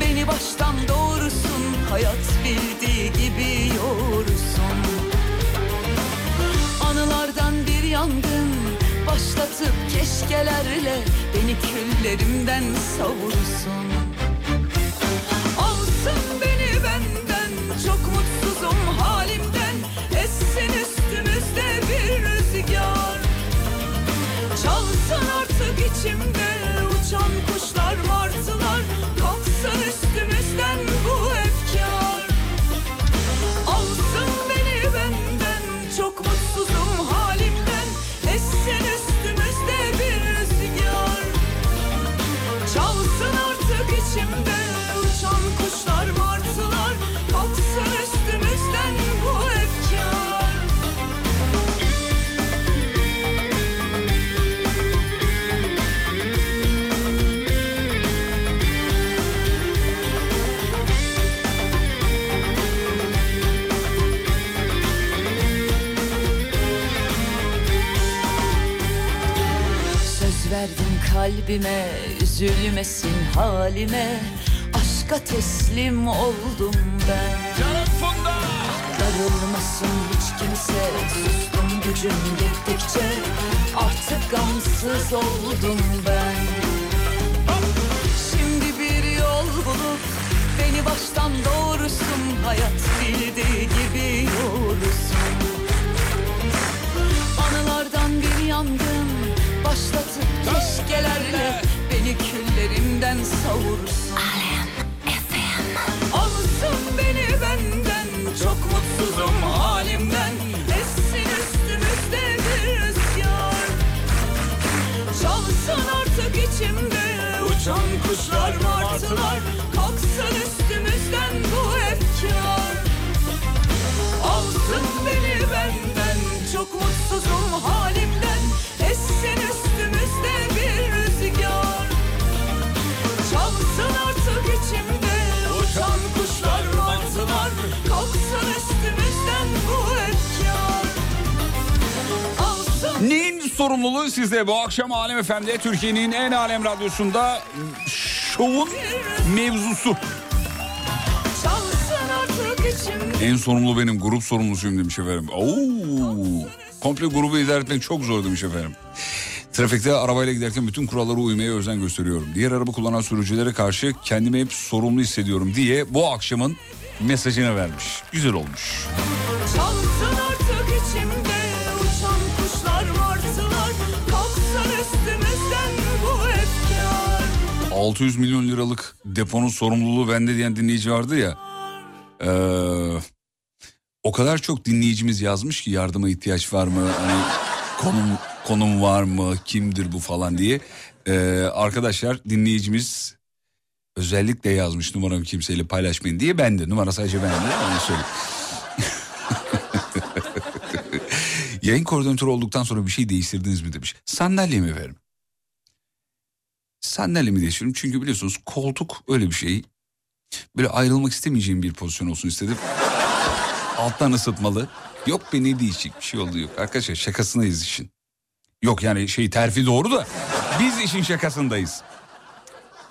Beni baştan doğrusun Hayat bildiği gibi yoğursun Anılardan bir yangın Başlatıp keşkelerle Beni küllerimden savursun kalbime üzülmesin halime. Aşka teslim oldum ben. Canım Funda. Darılmasın hiç kimse. Sustum gücüm gittikçe Artık gamsız oldum ben. Şimdi bir yol bulup Beni baştan doğrusun. Hayat bildiği gibi yoğursun Anılardan bir yangın Başlatıp keşkelerle Beni küllerimden savursun. Alsın beni benden Çok mutsuzum halimden. Essin üstümüzde bir rüzgar. Çalsın artık içimde Uçan kuşlar martılar. Kalksın üstümüzden bu efkar. Alsın beni benden Çok mutsuzum halimden. Essin Neyin sorumluluğu sizde bu akşam Alem FM'de Türkiye'nin en alem radyosunda şovun mevzusu. En sorumlu benim grup sorumlusuyum demiş efendim. Oo, komple grubu idare etmek çok zor demiş efendim. Trafikte arabayla giderken bütün kurallara uymaya özen gösteriyorum. Diğer araba kullanan sürücülere karşı kendimi hep sorumlu hissediyorum diye bu akşamın mesajını vermiş. Güzel olmuş. Çalsın 600 milyon liralık deponun sorumluluğu bende diyen dinleyici vardı ya. Ee, o kadar çok dinleyicimiz yazmış ki yardıma ihtiyaç var mı? Hani konum konum var mı? Kimdir bu falan diye. Ee, arkadaşlar dinleyicimiz özellikle yazmış numaramı kimseyle paylaşmayın diye ben de numara sadece bende onu söyleyeyim. Yayın koordinatörü olduktan sonra bir şey değiştirdiniz mi demiş. Sandalye mi verim? Sandalyemi değiştiririm çünkü biliyorsunuz koltuk öyle bir şey. Böyle ayrılmak istemeyeceğim bir pozisyon olsun istedim. Alttan ısıtmalı. Yok be ne değişecek bir şey oldu yok. Arkadaşlar şakasındayız işin. Yok yani şey terfi doğru da biz işin şakasındayız.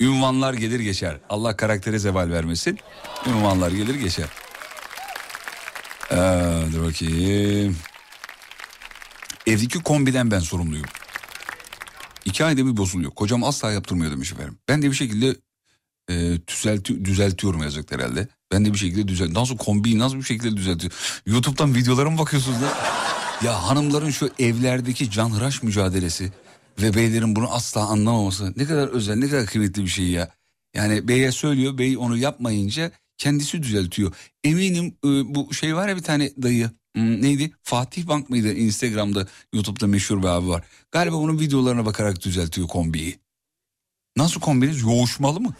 Ünvanlar gelir geçer. Allah karaktere zeval vermesin. Ünvanlar gelir geçer. Ee, dur bakayım. Evdeki kombiden ben sorumluyum. İki ayda bir bozuluyor. Kocam asla yaptırmıyor demiş efendim. Ben de bir şekilde e, düzelti, düzeltiyorum yazacak herhalde. Ben de bir şekilde düzelt. Nasıl kombiyi nasıl bir şekilde düzeltiyor? YouTube'dan videolara mı bakıyorsunuz da? Ya hanımların şu evlerdeki canhıraş mücadelesi ve beylerin bunu asla anlamaması ne kadar özel ne kadar kıymetli bir şey ya. Yani beye söylüyor bey onu yapmayınca kendisi düzeltiyor. Eminim e, bu şey var ya bir tane dayı neydi Fatih Bank mıydı Instagram'da YouTube'da meşhur bir abi var. Galiba onun videolarına bakarak düzeltiyor kombiyi. Nasıl kombiniz yoğuşmalı mı?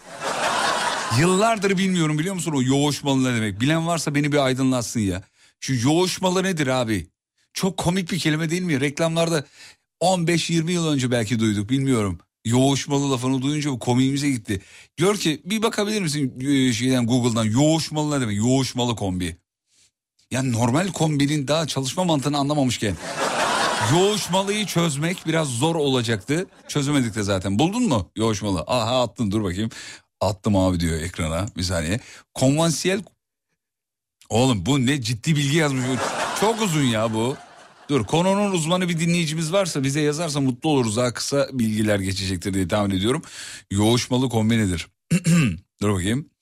Yıllardır bilmiyorum biliyor musun o yoğuşmalı ne demek? Bilen varsa beni bir aydınlatsın ya. Şu yoğuşmalı nedir abi? Çok komik bir kelime değil mi? Reklamlarda 15-20 yıl önce belki duyduk bilmiyorum. Yoğuşmalı lafını duyunca bu komiğimize gitti. Gör ki bir bakabilir misin e, şeyden Google'dan yoğuşmalı ne demek? Yoğuşmalı kombi. Yani normal kombinin daha çalışma mantığını anlamamışken yoğuşmalıyı çözmek biraz zor olacaktı. Çözemedik de zaten. Buldun mu yoğuşmalı? Aha attın dur bakayım. Attım abi diyor ekrana bir saniye. Konvansiyel Oğlum bu ne ciddi bilgi yazmış. Çok uzun ya bu. Dur konunun uzmanı bir dinleyicimiz varsa bize yazarsa mutlu oluruz. Daha kısa bilgiler geçecektir diye tahmin ediyorum. Yoğuşmalı kombinidir. Dur bakayım.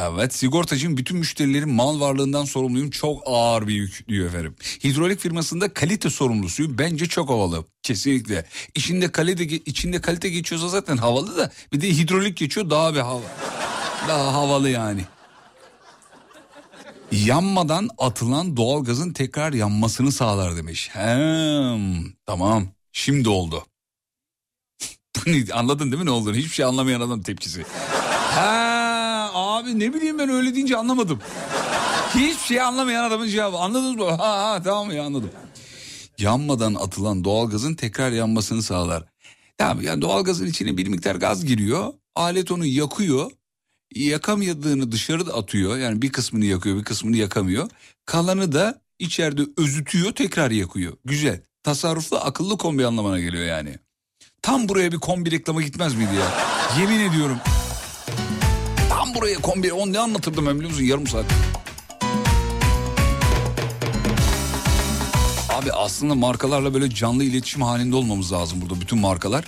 Evet sigortacım bütün müşterilerin mal varlığından sorumluyum. Çok ağır bir yük diyor efendim. Hidrolik firmasında kalite sorumlusuyum. Bence çok havalı. Kesinlikle. İçinde kalite, içinde kalite geçiyorsa zaten havalı da bir de hidrolik geçiyor daha bir hava. Daha havalı yani. Yanmadan atılan doğalgazın tekrar yanmasını sağlar demiş. Hem, tamam şimdi oldu. Anladın değil mi ne olduğunu? Hiçbir şey anlamayan adam tepkisi. Abi ne bileyim ben öyle deyince anlamadım. Hiçbir şey anlamayan adamın cevabı. Anladınız mı? Ha ha tamam ya anladım. Yanmadan atılan doğalgazın tekrar yanmasını sağlar. Tamam yani doğalgazın içine bir miktar gaz giriyor. Alet onu yakıyor. Yakamadığını dışarı atıyor. Yani bir kısmını yakıyor bir kısmını yakamıyor. Kalanı da içeride özütüyor tekrar yakıyor. Güzel. Tasarruflu akıllı kombi anlamına geliyor yani. Tam buraya bir kombi reklamı gitmez miydi ya? Yemin ediyorum. Tam buraya kombi. On ne anlatırdım ben biliyor musun? Yarım saat. Abi aslında markalarla böyle canlı iletişim halinde olmamız lazım burada bütün markalar.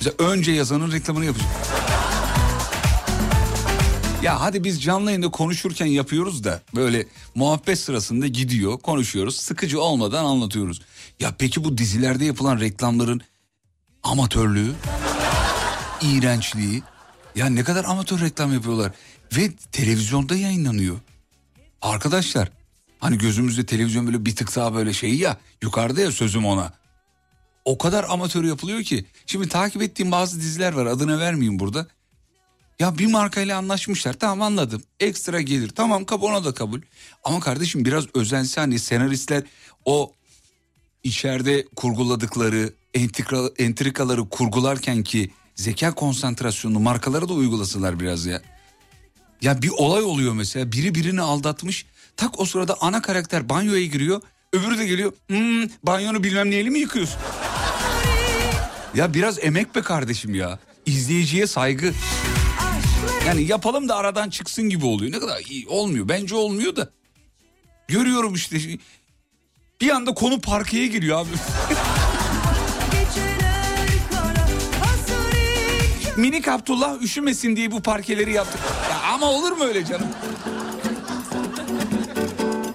Bize önce yazanın reklamını yapacak. Ya hadi biz canlı yayında konuşurken yapıyoruz da böyle muhabbet sırasında gidiyor konuşuyoruz sıkıcı olmadan anlatıyoruz. Ya peki bu dizilerde yapılan reklamların amatörlüğü, iğrençliği ya ne kadar amatör reklam yapıyorlar ve televizyonda yayınlanıyor. Arkadaşlar hani gözümüzde televizyon böyle bir tık daha böyle şey ya yukarıda ya sözüm ona. O kadar amatör yapılıyor ki. Şimdi takip ettiğim bazı diziler var adını vermeyeyim burada. Ya bir markayla anlaşmışlar tamam anladım. Ekstra gelir tamam kabul ona da kabul. Ama kardeşim biraz özense hani senaristler o içeride kurguladıkları entrika, entrikaları kurgularken ki zeka konsantrasyonunu markalara da uygulasınlar biraz ya. Ya bir olay oluyor mesela biri birini aldatmış. Tak o sırada ana karakter banyoya giriyor. Öbürü de geliyor. Hmm, banyonu bilmem neyli mi yıkıyorsun? Ya biraz emek be kardeşim ya. İzleyiciye saygı. Yani yapalım da aradan çıksın gibi oluyor. Ne kadar iyi olmuyor. Bence olmuyor da. Görüyorum işte. Bir anda konu parkeye giriyor abi. Minik Abdullah üşümesin diye bu parkeleri yaptık. Ya ama olur mu öyle canım?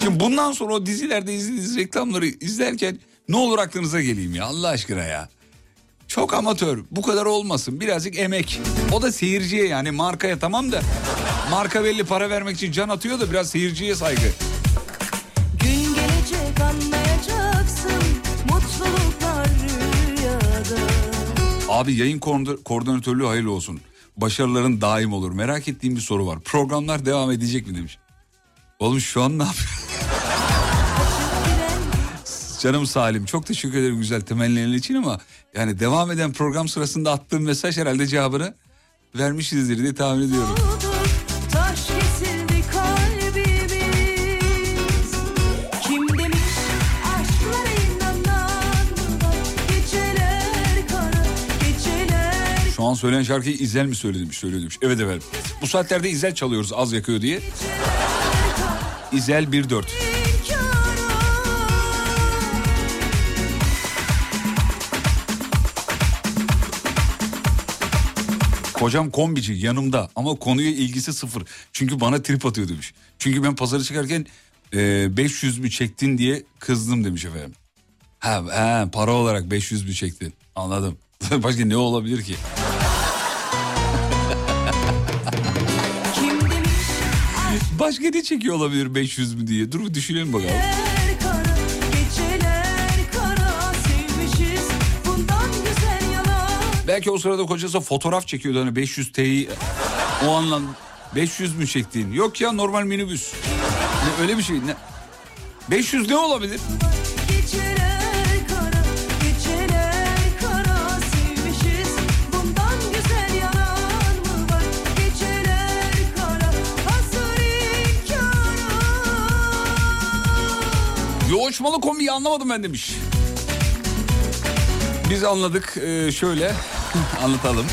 Şimdi bundan sonra o dizilerde izlediğiniz reklamları izlerken ne olur aklınıza geleyim ya Allah aşkına ya. Çok amatör bu kadar olmasın birazcık emek. O da seyirciye yani markaya tamam da marka belli para vermek için can atıyor da biraz seyirciye saygı. Abi yayın koordi- koordinatörlüğü hayırlı olsun. Başarıların daim olur. Merak ettiğim bir soru var. Programlar devam edecek mi demiş. Oğlum şu an ne yapıyor? Canım Salim çok teşekkür ederim güzel temennilerin için ama yani devam eden program sırasında attığım mesaj herhalde cevabını vermişizdir diye tahmin ediyorum. Şu an söylenen şarkıyı İzel mi söylemiş söylemiş. Evet efendim. Bu saatlerde İzel çalıyoruz az yakıyor diye. İzel 1-4. kara Kocam kombici yanımda ama konuya ilgisi sıfır. Çünkü bana trip atıyor demiş. Çünkü ben pazara çıkarken e, 500 mü çektin diye kızdım demiş efendim. Ha, ha para olarak 500 mü çektin anladım. Başka ne olabilir ki? Başka ne çekiyor olabilir 500 mü diye? Dur düşünelim bakalım. Belki o sırada kocası fotoğraf çekiyordu hani 500 T'yi o anlam 500 mü çektiğin? Yok ya normal minibüs. Ne, öyle bir şey. Ne? 500 ne olabilir? Geceler Yoğuşmalı kombiyi anlamadım ben demiş. Biz anladık Ee, şöyle anlatalım.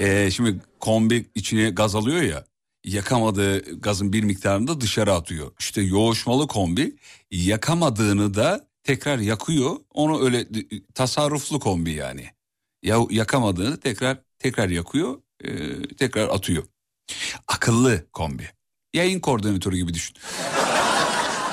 Ee, şimdi kombi içine gaz alıyor ya yakamadığı gazın bir miktarını da dışarı atıyor. İşte yoğuşmalı kombi yakamadığını da tekrar yakıyor. Onu öyle tasarruflu kombi yani. Ya yakamadığını tekrar tekrar yakıyor, e, tekrar atıyor. Akıllı kombi. Yayın koordinatörü gibi düşün.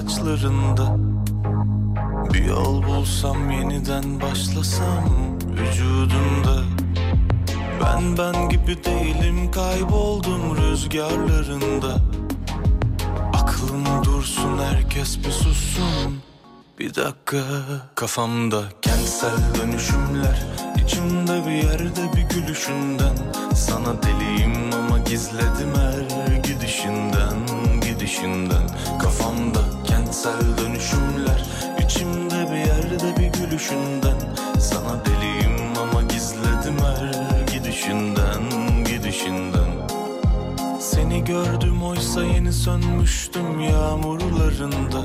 Saçlarında. Bir yol bulsam yeniden başlasam vücudumda. Ben ben gibi değilim kayboldum rüzgarlarında. Aklım dursun herkes bir sussun. Bir dakika Kafamda kentsel dönüşümler. İçimde bir yerde bir gülüşünden. Sana deliyim ama gizledim her gidişinden Gidişinden. Kafamda kentsel dönüşümler. İçimde bir yerde bir gülüşünden. Sana deliyim ama gizledim her gidişinden Gidişinden. Seni gördüm oysa yeni sönmüştüm yağmurlarında.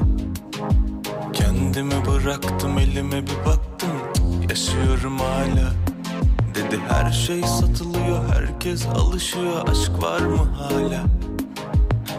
Kendimi bıraktım elime bir baktım. Yaşıyorum hala. Dedi her şey satılıyor herkes alışıyor. Aşk var mı hala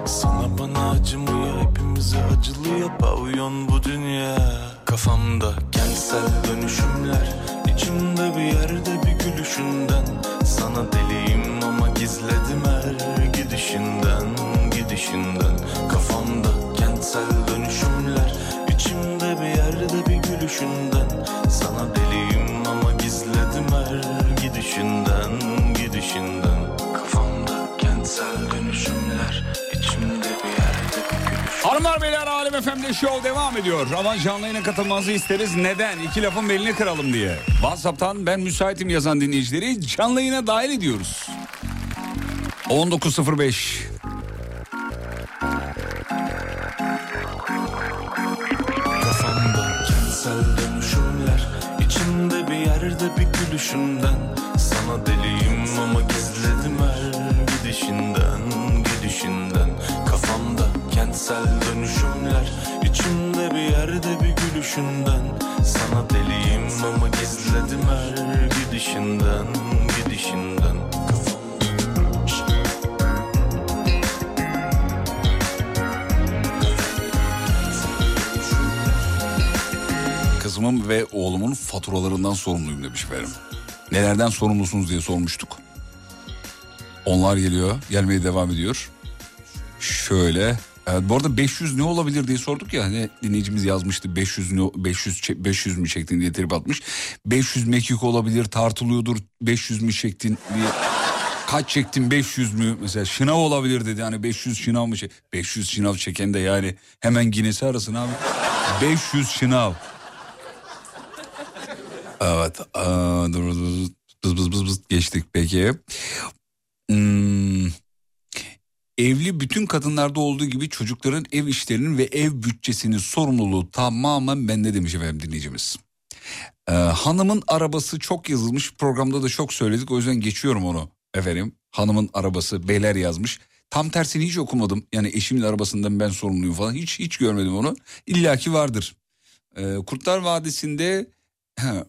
Sana bana acımıyor hepimize acılıyor Pavyon bu dünya. Kafamda kentsel dönüşümler İçimde bir yerde bir gülüşünden. Sana deliyim ama gizledim her gidişinden Gidişinden. Kafamda kentsel dönüşümler İçimde bir yerde bir gülüşünden. Sana deliyim ama gizledim her gidişinden Gidişinden. Kafamda kentsel dönüşümler İçimde bir yerde bir gülüşünden Hanımlar beyler Alem FM'de show devam ediyor. Ama canlı yayına katılmanızı isteriz. Neden? İki lafın belini kıralım diye. WhatsApp'tan ben müsaitim yazan dinleyicileri canlı yayına dahil ediyoruz. 19.05 Kafamda kentsel dönüşümler İçimde bir yerde bir gülüşünden Sana deliyim ama gizledim kentsel dönüşümler İçimde bir yerde bir gülüşünden Sana deliyim ama gizledim her gidişinden Gidişinden Kızımın ve oğlumun faturalarından sorumluyum demiş efendim. Nelerden sorumlusunuz diye sormuştuk. Onlar geliyor, gelmeye devam ediyor. Şöyle. Evet, bu arada 500 ne olabilir diye sorduk ya hani dinleyicimiz yazmıştı 500 ne 500 çe- 500 mü çektin diye trip atmış. 500 mekik olabilir tartılıyordur 500 mü çektin diye. Kaç çektin 500 mü mesela şınav olabilir dedi hani 500 şınav mı çek 500 şınav çeken de yani hemen Guinness'i arasın abi 500 şınav Evet. aa, dur, dur, dur. Bız bız bız bız geçtik peki. Hmm, evli bütün kadınlarda olduğu gibi çocukların ev işlerinin ve ev bütçesinin sorumluluğu tamamen bende demiş efendim dinleyicimiz. Ee, hanımın arabası çok yazılmış programda da çok söyledik o yüzden geçiyorum onu efendim. Hanımın arabası beyler yazmış. Tam tersini hiç okumadım. Yani eşimin arabasından ben sorumluyum falan. Hiç hiç görmedim onu. İlla ki vardır. Ee, Kurtlar Vadisi'nde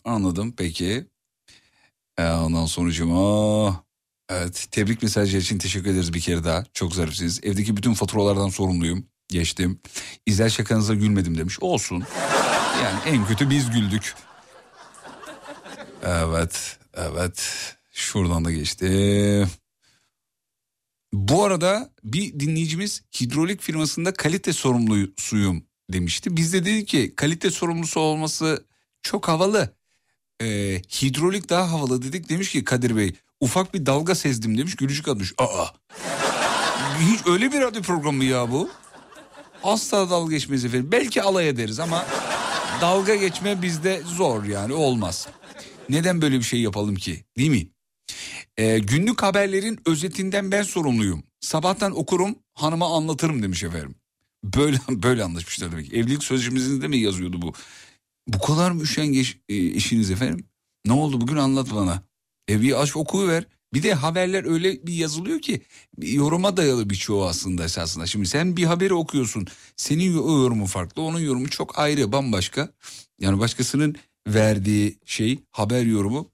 anladım peki. Ee, ondan sonucuma evet tebrik mesajı için teşekkür ederiz bir kere daha. Çok zarifsiniz. Evdeki bütün faturalardan sorumluyum. Geçtim. İzler şakanıza gülmedim demiş. Olsun. Yani en kötü biz güldük. Evet, evet. Şuradan da geçti. Bu arada bir dinleyicimiz hidrolik firmasında kalite sorumlusuyum demişti. Biz de dedik ki kalite sorumlusu olması çok havalı. Ee, hidrolik daha havalı dedik. Demiş ki Kadir Bey ufak bir dalga sezdim demiş. Gülücük atmış. Aa. Hiç öyle bir radyo programı ya bu. Asla dalga geçmeyiz efendim. Belki alay ederiz ama dalga geçme bizde zor yani olmaz. Neden böyle bir şey yapalım ki değil mi? Ee, günlük haberlerin özetinden ben sorumluyum. Sabahtan okurum hanıma anlatırım demiş efendim. Böyle böyle anlaşmışlar demek. Evlilik sözleşmemizde mi yazıyordu bu? Bu kadar mı üşengeç e, işiniz efendim? Ne oldu bugün anlat bana. E bir aç okuver. Bir de haberler öyle bir yazılıyor ki yoruma dayalı birçoğu aslında esasında. Şimdi sen bir haberi okuyorsun. Senin yorumu farklı, onun yorumu çok ayrı, bambaşka. Yani başkasının verdiği şey, haber yorumu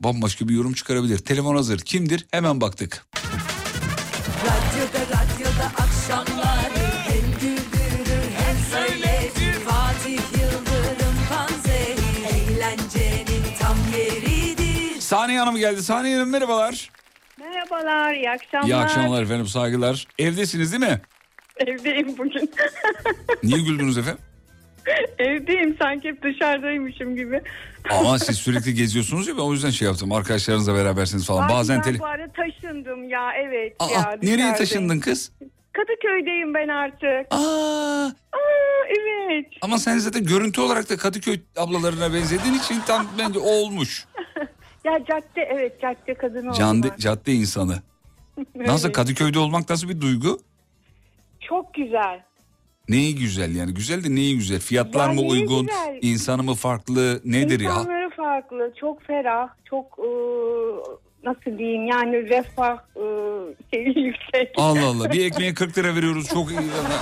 bambaşka bir yorum çıkarabilir. Telefon hazır. Kimdir? Hemen baktık. Radyoda radyoda akşamları Saniye Hanım geldi. Saniye Hanım merhabalar. Merhabalar, iyi akşamlar. İyi akşamlar efendim saygılar. Evdesiniz değil mi? Evdeyim bugün. Niye güldünüz efendim? Evdeyim, sanki hep dışarıdaymışım gibi. Ama siz sürekli geziyorsunuz ya ben o yüzden şey yaptım. Arkadaşlarınızla berabersiniz falan. Ay, Bazen ben tele... bu arada taşındım ya, evet Aa, ya. nereye dışarıdayım. taşındın kız? Kadıköy'deyim ben artık. Aa, Aa, evet. ama sen zaten görüntü olarak da Kadıköy ablalarına benzediğin için tam bence olmuş. Ya cadde evet cadde kadını Cadde, olmak. cadde insanı. Nasıl. Kadıköy'de olmak nasıl bir duygu? Çok güzel. Neyi güzel yani? Güzel de neyi güzel? Fiyatlar Ya mı uygun? güzel? İnsanı mı farklı? Nedir ya? İnsanları farklı, çok ferah, çok e, nasıl diyeyim yani refah e, şeyi yüksek. Allah Allah bir ekmeğe 40 lira veriyoruz çok iyi.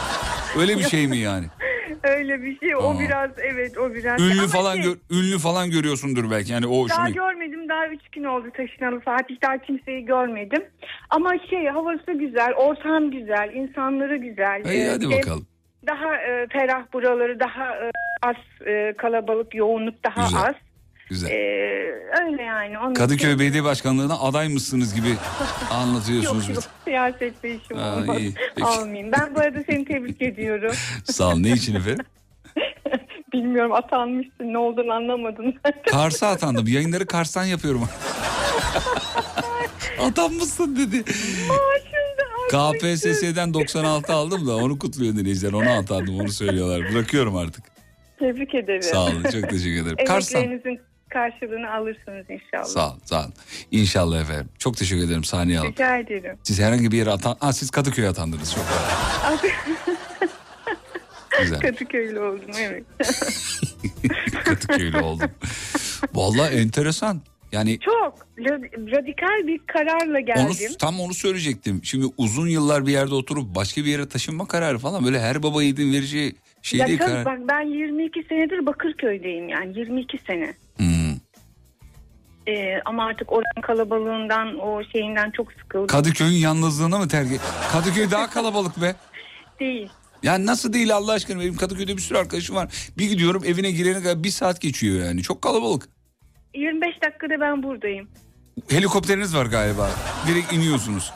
Öyle bir şey mi yani? Öyle bir şey. Aa. O biraz evet o biraz. Ünlü Ama falan şey, gör- ünlü falan görüyorsundur belki yani o Daha şunu. görmedim daha üç gün oldu taşınalı Fatih daha kimseyi görmedim. Ama şey havası güzel, ortam güzel, insanları güzel. İyi Ee, hadi şey, bakalım. Daha e, ferah buraları, daha e, az e, kalabalık, yoğunluk daha Güzel. az. Güzel. Ee, öyle yani. Onun Kadıköy için- Belediye Başkanlığı'na aday mısınız gibi anlatıyorsunuz. Yok yok siyasette işim Aa, olmaz. iyi, peki. Almayayım. Ben bu arada seni tebrik ediyorum. Sağ ol. Ne için efendim? Bilmiyorum atanmışsın ne olduğunu anlamadım. Kars'a atandım. Yayınları Kars'tan yapıyorum. Atanmışsın dedi. KPSS'den 96 aldım da onu kutluyor dinleyiciler. Onu atandım onu söylüyorlar. Bırakıyorum artık. Tebrik ederim. Sağ olun çok teşekkür ederim. Kars'tan. Karşılığını alırsınız inşallah. Sağ olun sağ olun. İnşallah efendim. Çok teşekkür ederim Saniye Hanım. Rica ederim. Siz herhangi bir yere atan... Ha, siz Kadıköy'e atandınız. Çok güzel. Kadıköylü oldum evet. Kadıköy'lü oldum. Vallahi enteresan. Yani Çok ra- radikal bir kararla onu, geldim. tam onu söyleyecektim. Şimdi uzun yıllar bir yerde oturup başka bir yere taşınma kararı falan böyle her baba yiğidin vereceği şey ya değil tabii karar. bak ben 22 senedir Bakırköy'deyim yani 22 sene. Hmm. Ee, ama artık oranın kalabalığından o şeyinden çok sıkıldım. Kadıköy'ün yalnızlığına mı terk Kadıköy daha kalabalık be. Değil. Ya nasıl değil Allah aşkına benim Kadıköy'de bir sürü arkadaşım var. Bir gidiyorum evine girene kadar bir saat geçiyor yani. Çok kalabalık. 25 dakikada ben buradayım. Helikopteriniz var galiba. Direkt iniyorsunuz.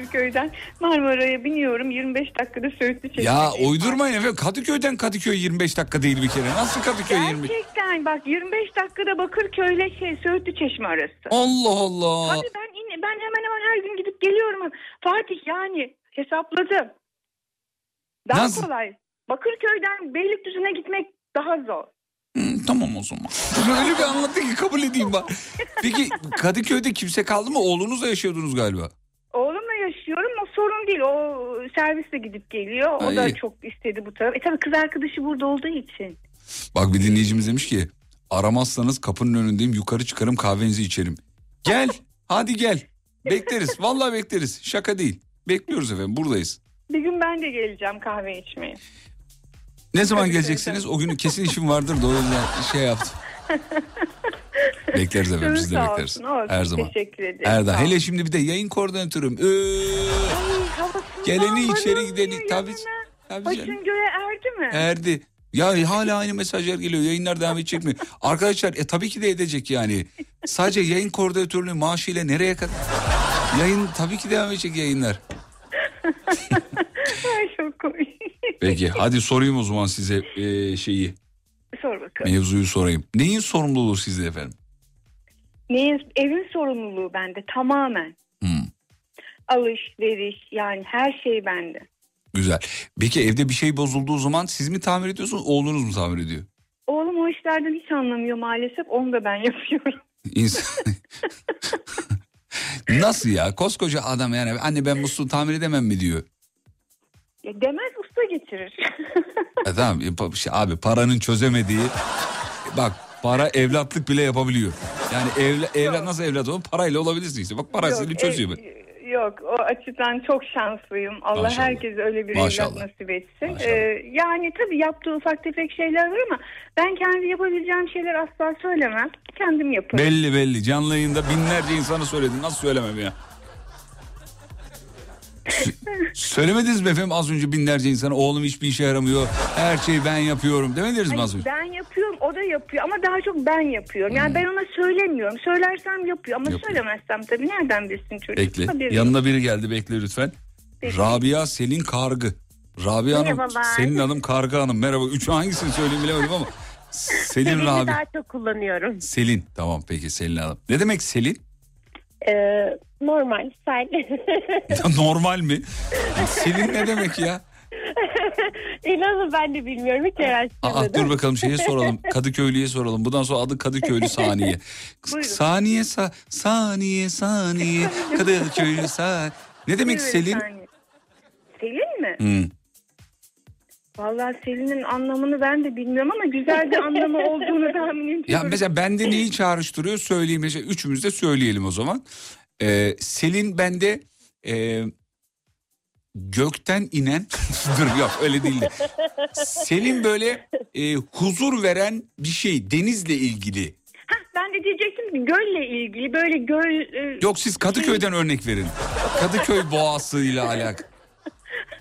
Bakırköy'den Marmara'ya biniyorum 25 dakikada Söğütlü Çeşme'deyim. Ya uydurmayın efendim. Kadıköy'den Kadıköy 25 dakika değil bir kere. Nasıl Kadıköy 25? Gerçekten bak 25 dakikada Bakırköy'le şey Söğütlü Çeşme arası. Allah Allah. Hadi ben in- ben hemen hemen her gün gidip geliyorum. Fatih yani hesapladım. Daha Nasıl? kolay. Bakırköy'den Beylikdüzü'ne gitmek daha zor. Hmm, tamam o zaman. Öyle bir anlattı ki kabul edeyim ben. Peki Kadıköy'de kimse kaldı mı? Oğlunuzla yaşıyordunuz galiba. Sorun değil. O servisle gidip geliyor. O Ha, da iyi. çok istedi bu taraf. E tabii kız arkadaşı burada olduğu için. Bak bir dinleyicimiz demiş ki aramazsanız kapının önündeyim yukarı çıkarım kahvenizi içerim. Gel hadi gel. Bekleriz vallahi bekleriz şaka değil. Bekliyoruz efendim buradayız. Bir gün ben de geleceğim kahve içmeye. Ne zaman Tabii, geleceksiniz? O gün kesin işim vardır da o yüzden şey yaptım. bekleriz efendim biz de bekleriz. olsun. Her zaman. Teşekkür ederim. Erda hele şimdi bir de yayın koordinatörüm. Ee, Ay, geleni içeri gideni tabii. tabii canım. Başın göğe erdi mi? Erdi. Ya hala aynı mesajlar geliyor. Yayınlar devam edecek mi? Arkadaşlar e, tabii ki de edecek yani. Sadece yayın koordinatörlüğü maaşıyla nereye kadar? Yayın tabii ki devam edecek yayınlar. Ay çok komik. Peki hadi sorayım o zaman size e, şeyi. Sor bakalım. Mevzuyu sorayım. Neyin sorumluluğu sizde efendim? Neyin, evin sorumluluğu bende tamamen. Hmm, Alışveriş yani her şey bende. güzel. Peki evde bir şey bozulduğu zaman siz mi tamir ediyorsunuz oğlunuz mu tamir ediyor? Oğlum o işlerden hiç anlamıyor maalesef. Onu da ben yapıyorum. İnsan... Nasıl ya? Koskoca adam yani anne ben musluğu tamir edemem mi diyor. Ya demez usta getirir. E tamam e, şey, abi paranın çözemediği bak para evlatlık bile yapabiliyor. Yani evla, evlat nasıl evlat olur? Parayla olabilirsin işte. Bak parasını Yok, çözüyor. e, Yok o açıdan çok şanslıyım. Allah Maşallah. herkese öyle bir Maşallah. evlat nasip etsin. Maşallah. Ee, yani tabii yaptığı ufak tefek şeyler var ama ben kendi yapabileceğim şeyler asla söylemem. Kendim yaparım. Belli belli. Canlı yayında binlerce insana söyledin. Nasıl söylemem ya? Sö- Söylemediniz mi efendim az önce binlerce insana oğlum hiçbir işe yaramıyor. Her şeyi ben yapıyorum. Demediniz mi az önce? ben yapıyorum o da yapıyor ama daha çok ben yapıyorum. Yani ben ona söylemiyorum. Söylersem yapıyor ama. Yapıyor. söylemezsem tabii nereden bilsin çocuk? Bekle. Haberi yok. Yanına biri geldi bekle lütfen. Peki. Rabia Selin Kargı. Rabia Hanım, Merhabalar. Selin Hanım Kargı Hanım. Merhaba. Üç hangisini söyleyeyim bilemedim ama. Selin Selini Rabia. daha çok kullanıyorum. Selin. Tamam peki Selin Hanım. Ne demek Selin? Ee, normal, sel. Normal mi? Selin ne demek ya? İnanın ben de bilmiyorum. Hiç Aa, araştırmadım. dur bakalım şeye soralım. Kadıköylüye soralım. Bundan sonra adı Kadıköylü Saniye. Buyurun. Saniye sa saniye saniye Kadıköylü sa. Ne demek Selin? Selin mi? Hmm. Vallahi Selin'in anlamını ben de bilmiyorum ama güzel bir anlamı olduğunu tahmin ediyorum. Ya mesela bende neyi çağrıştırıyor söyleyeyim. Mesela üçümüz de söyleyelim o zaman. Ee, Selin bende e, gökten inen dur yok öyle değil de. Selin böyle e, huzur veren bir şey denizle ilgili. Hah, ben de diyecektim ki gölle ilgili böyle göl... e, Yok siz Kadıköy'den örnek verin. Kadıköy boğasıyla alakalı.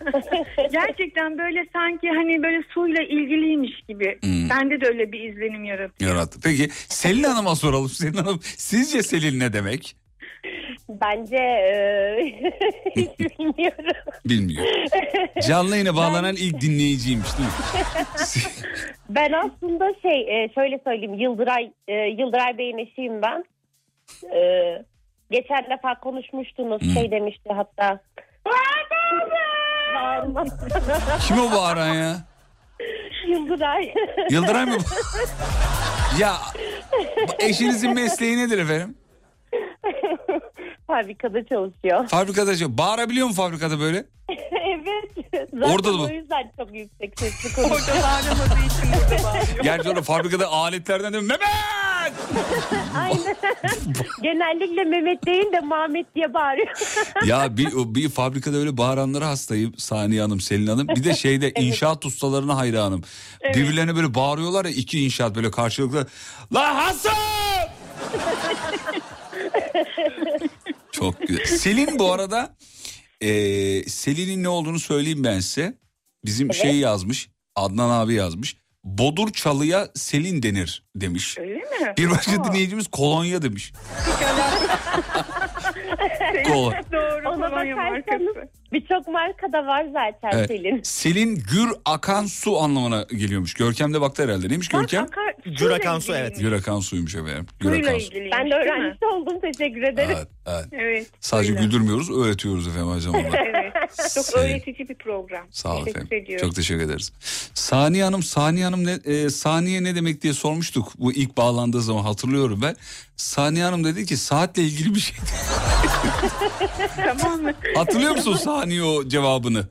Gerçekten böyle sanki hani böyle suyla ilgiliymiş gibi. Hmm. Bende de öyle bir izlenim yaratıyor. Yarattı. Peki Selin Hanım'a soralım. Selin Hanım sizce Selin ne demek? Bence e, hiç bilmiyorum. Bilmiyor. Canlı yayına bağlanan ilk dinleyiciymiş değil mi? Ben aslında şey e, şöyle söyleyeyim Yıldıray e, Yıldıray Bey'in eşiyim ben. E, geçen defa konuşmuştunuz Hmm. şey demişti hatta. Bağırma. Kim o bağıran ya? Yıldıray. Yıldıray mı? ya eşinizin mesleği nedir efendim? Fabrikada çalışıyor. Fabrikada çalışıyor. Bağırabiliyor mu fabrikada böyle? evet. Zaten Orada da bu. o yüzden çok yüksek sesli konuşuyor. Orada bağıramadığı için burada bağırıyor. Gerçi orada fabrikada aletlerden de Mehmet! Aynen. Genellikle Mehmet değil de Mahmet diye bağırıyor. ya bir, bir fabrikada öyle bağıranlara hastayım Saniye Hanım, Selin Hanım. Bir de şeyde inşaat ustalarına hayranım. Birbirlerine böyle bağırıyorlar ya iki inşaat böyle karşılıklı. La Hasan! Çok güzel. Selin bu arada e, Selin'in ne olduğunu söyleyeyim ben size. Bizim şey yazmış Adnan abi yazmış. Bodur çalıya Selin denir demiş. Öyle mi? Bir başka dinleyicimiz kolonya demiş. Kol. Doğru Ona kolonya markası. Birçok markada var zaten Evet. Selin. Selin gür akan su anlamına geliyormuş. Görkem de baktı herhalde. Neymiş Görkem? Akar- Gür akan su, evet. Gür akan suymuş efendim. Gür akan su. Ben de öğrencisi oldum teşekkür ederim. Evet, evet. Evet. Sadece suyla. güldürmüyoruz, öğretiyoruz efendim aynı zamanda. Evet. Çok Selin. öğretici bir program. Sağ ol Teşekkür efendim. ediyorum. Çok teşekkür ederiz. Saniye Hanım, Saniye Hanım ne, e, saniye ne demek diye sormuştuk. Bu ilk bağlandığı zaman hatırlıyorum ben. Saniye Hanım dedi ki saatle ilgili bir şey. tamam mı? Hatırlıyor musun saniye o cevabını?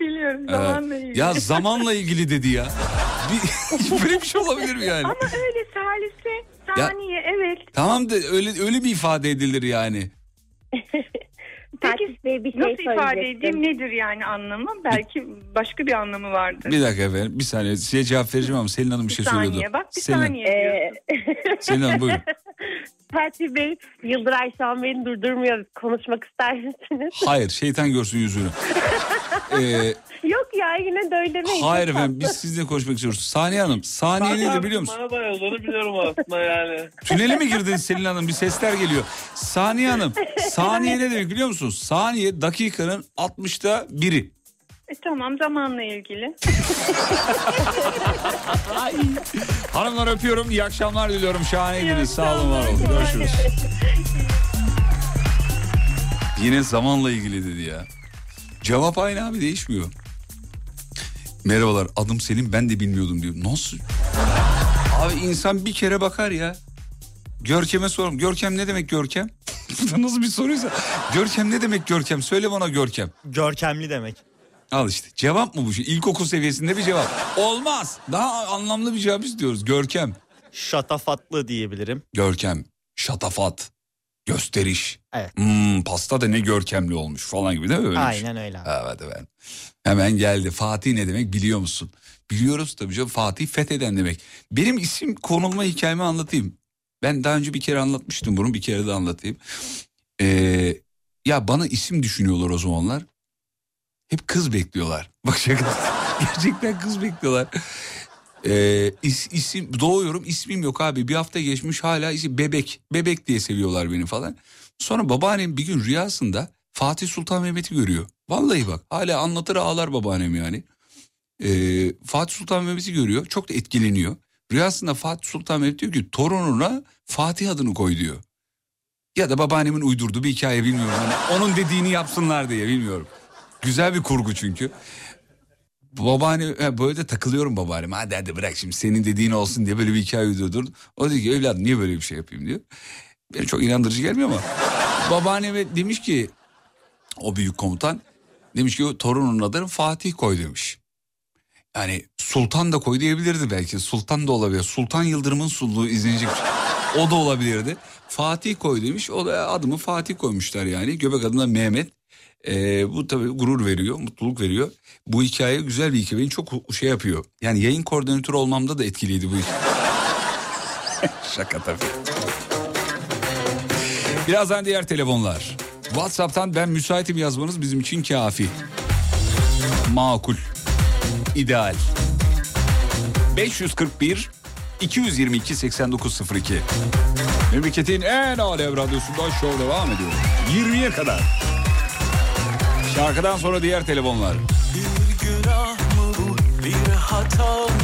Biliyorum Evet. zamanla ilgili. Ya zamanla ilgili dedi ya. Bir, böyle bir şey olabilir mi yani? Ama öyle salise, saniye evet. Tamam da öyle öyle bir ifade edilir yani. Bey bir şey Nasıl ifade edeyim nedir yani anlamı? Belki başka bir anlamı vardır. Bir dakika efendim bir saniye size cevap vereceğim ama Selin Hanım bir şey saniye söylüyordu. bak bir Selin, saniye Ee, diyorsun. Selin Hanım buyurun. Fatih Bey, Yıldıray şu an beni durdurmuyor. Konuşmak ister misiniz? Hayır şeytan görsün yüzünü. Ee, Yok ya yine de öyle demeyin. hayır efendim biz sizinle konuşmak istiyoruz. Saniye Hanım saniye nedir biliyor musun? Bana olduğunu biliyorum aslında yani. Tünele mi girdiniz Selin Hanım? Bir sesler geliyor. Saniye Hanım saniye ne demek biliyor musunuz? Saniye dakikanın 60'ta biri. E, tamam zamanla ilgili. Hanımlar öpüyorum. İyi akşamlar diliyorum. Şahaneydiniz. Sağ olun var olun. Görüşürüz. Yine zamanla ilgili dedi ya. Cevap aynı abi değişmiyor. Merhabalar adım Selim ben de bilmiyordum diyor. Nasıl? Abi insan bir kere bakar ya. Görkem'e sorum. Görkem ne demek Görkem? Nasıl bir soruysa. Görkem ne demek Görkem? Söyle bana Görkem. Görkemli demek. Al işte cevap mı bu şey? İlkokul seviyesinde bir cevap. Olmaz. Daha anlamlı bir cevap istiyoruz. Görkem. Şatafatlı diyebilirim. Görkem, şatafat, gösteriş. Evet. Hmm, pasta da ne görkemli olmuş falan gibi değil mi? Öyle şey. Aynen öyle abi. Evet evet. Hemen geldi. Fatih ne demek biliyor musun? Biliyoruz tabii canım. Fatih fetheden demek. Benim isim konulma hikayemi anlatayım. Ben daha önce bir kere anlatmıştım bunu bir kere de anlatayım. Ee, ya bana isim düşünüyorlar o zamanlar. Hep kız bekliyorlar. Bak şaka. Gerçekten kız bekliyorlar. Ee, is- isim doğuyorum ismim yok abi bir hafta geçmiş hala isim bebek bebek diye seviyorlar beni falan. Sonra babaannem bir gün rüyasında Fatih Sultan Mehmet'i görüyor. Vallahi bak hala anlatır ağlar babaannem yani. Ee, Fatih Sultan Mehmet'i görüyor çok da etkileniyor. Rüyasında Fatih Sultan Mehmet diyor ki torununa Fatih adını koy diyor. Ya da babaannemin uydurduğu bir hikaye bilmiyorum. Hani onun dediğini yapsınlar diye bilmiyorum. Güzel bir kurgu çünkü. Babaanne böyle de takılıyorum babaanneme. Hadi hadi bırak şimdi senin dediğin olsun diye böyle bir hikaye uydurdum. O diyor ki evladım niye böyle bir şey yapayım diyor. Benim çok inandırıcı gelmiyor ama. Babaanneme demiş ki o büyük komutan demiş ki torunun adını Fatih koy demiş. Yani Sultan da koy diyebilirdi belki. Sultan da olabilir. Sultan Yıldırım'ın sunduğu izlenecek şey. O da olabilirdi. Fatih koy demiş. O da adımı Fatih koymuşlar yani. Göbek adında Mehmet. Ee, bu tabii gurur veriyor, mutluluk veriyor. Bu hikaye güzel bir hikaye. Beni çok şey yapıyor. Yani yayın koordinatörü olmamda da etkiliydi bu iş. Şaka tabii. Birazdan diğer telefonlar. WhatsApp'tan ben müsaitim yazmanız bizim için kafi. Makul. İdeal. 541 222 8902. Memleketin en alem radyosunda şov devam ediyor. 20'ye kadar. Şarkıdan sonra diğer telefonlar. Bir günah mı bu, bir hata mı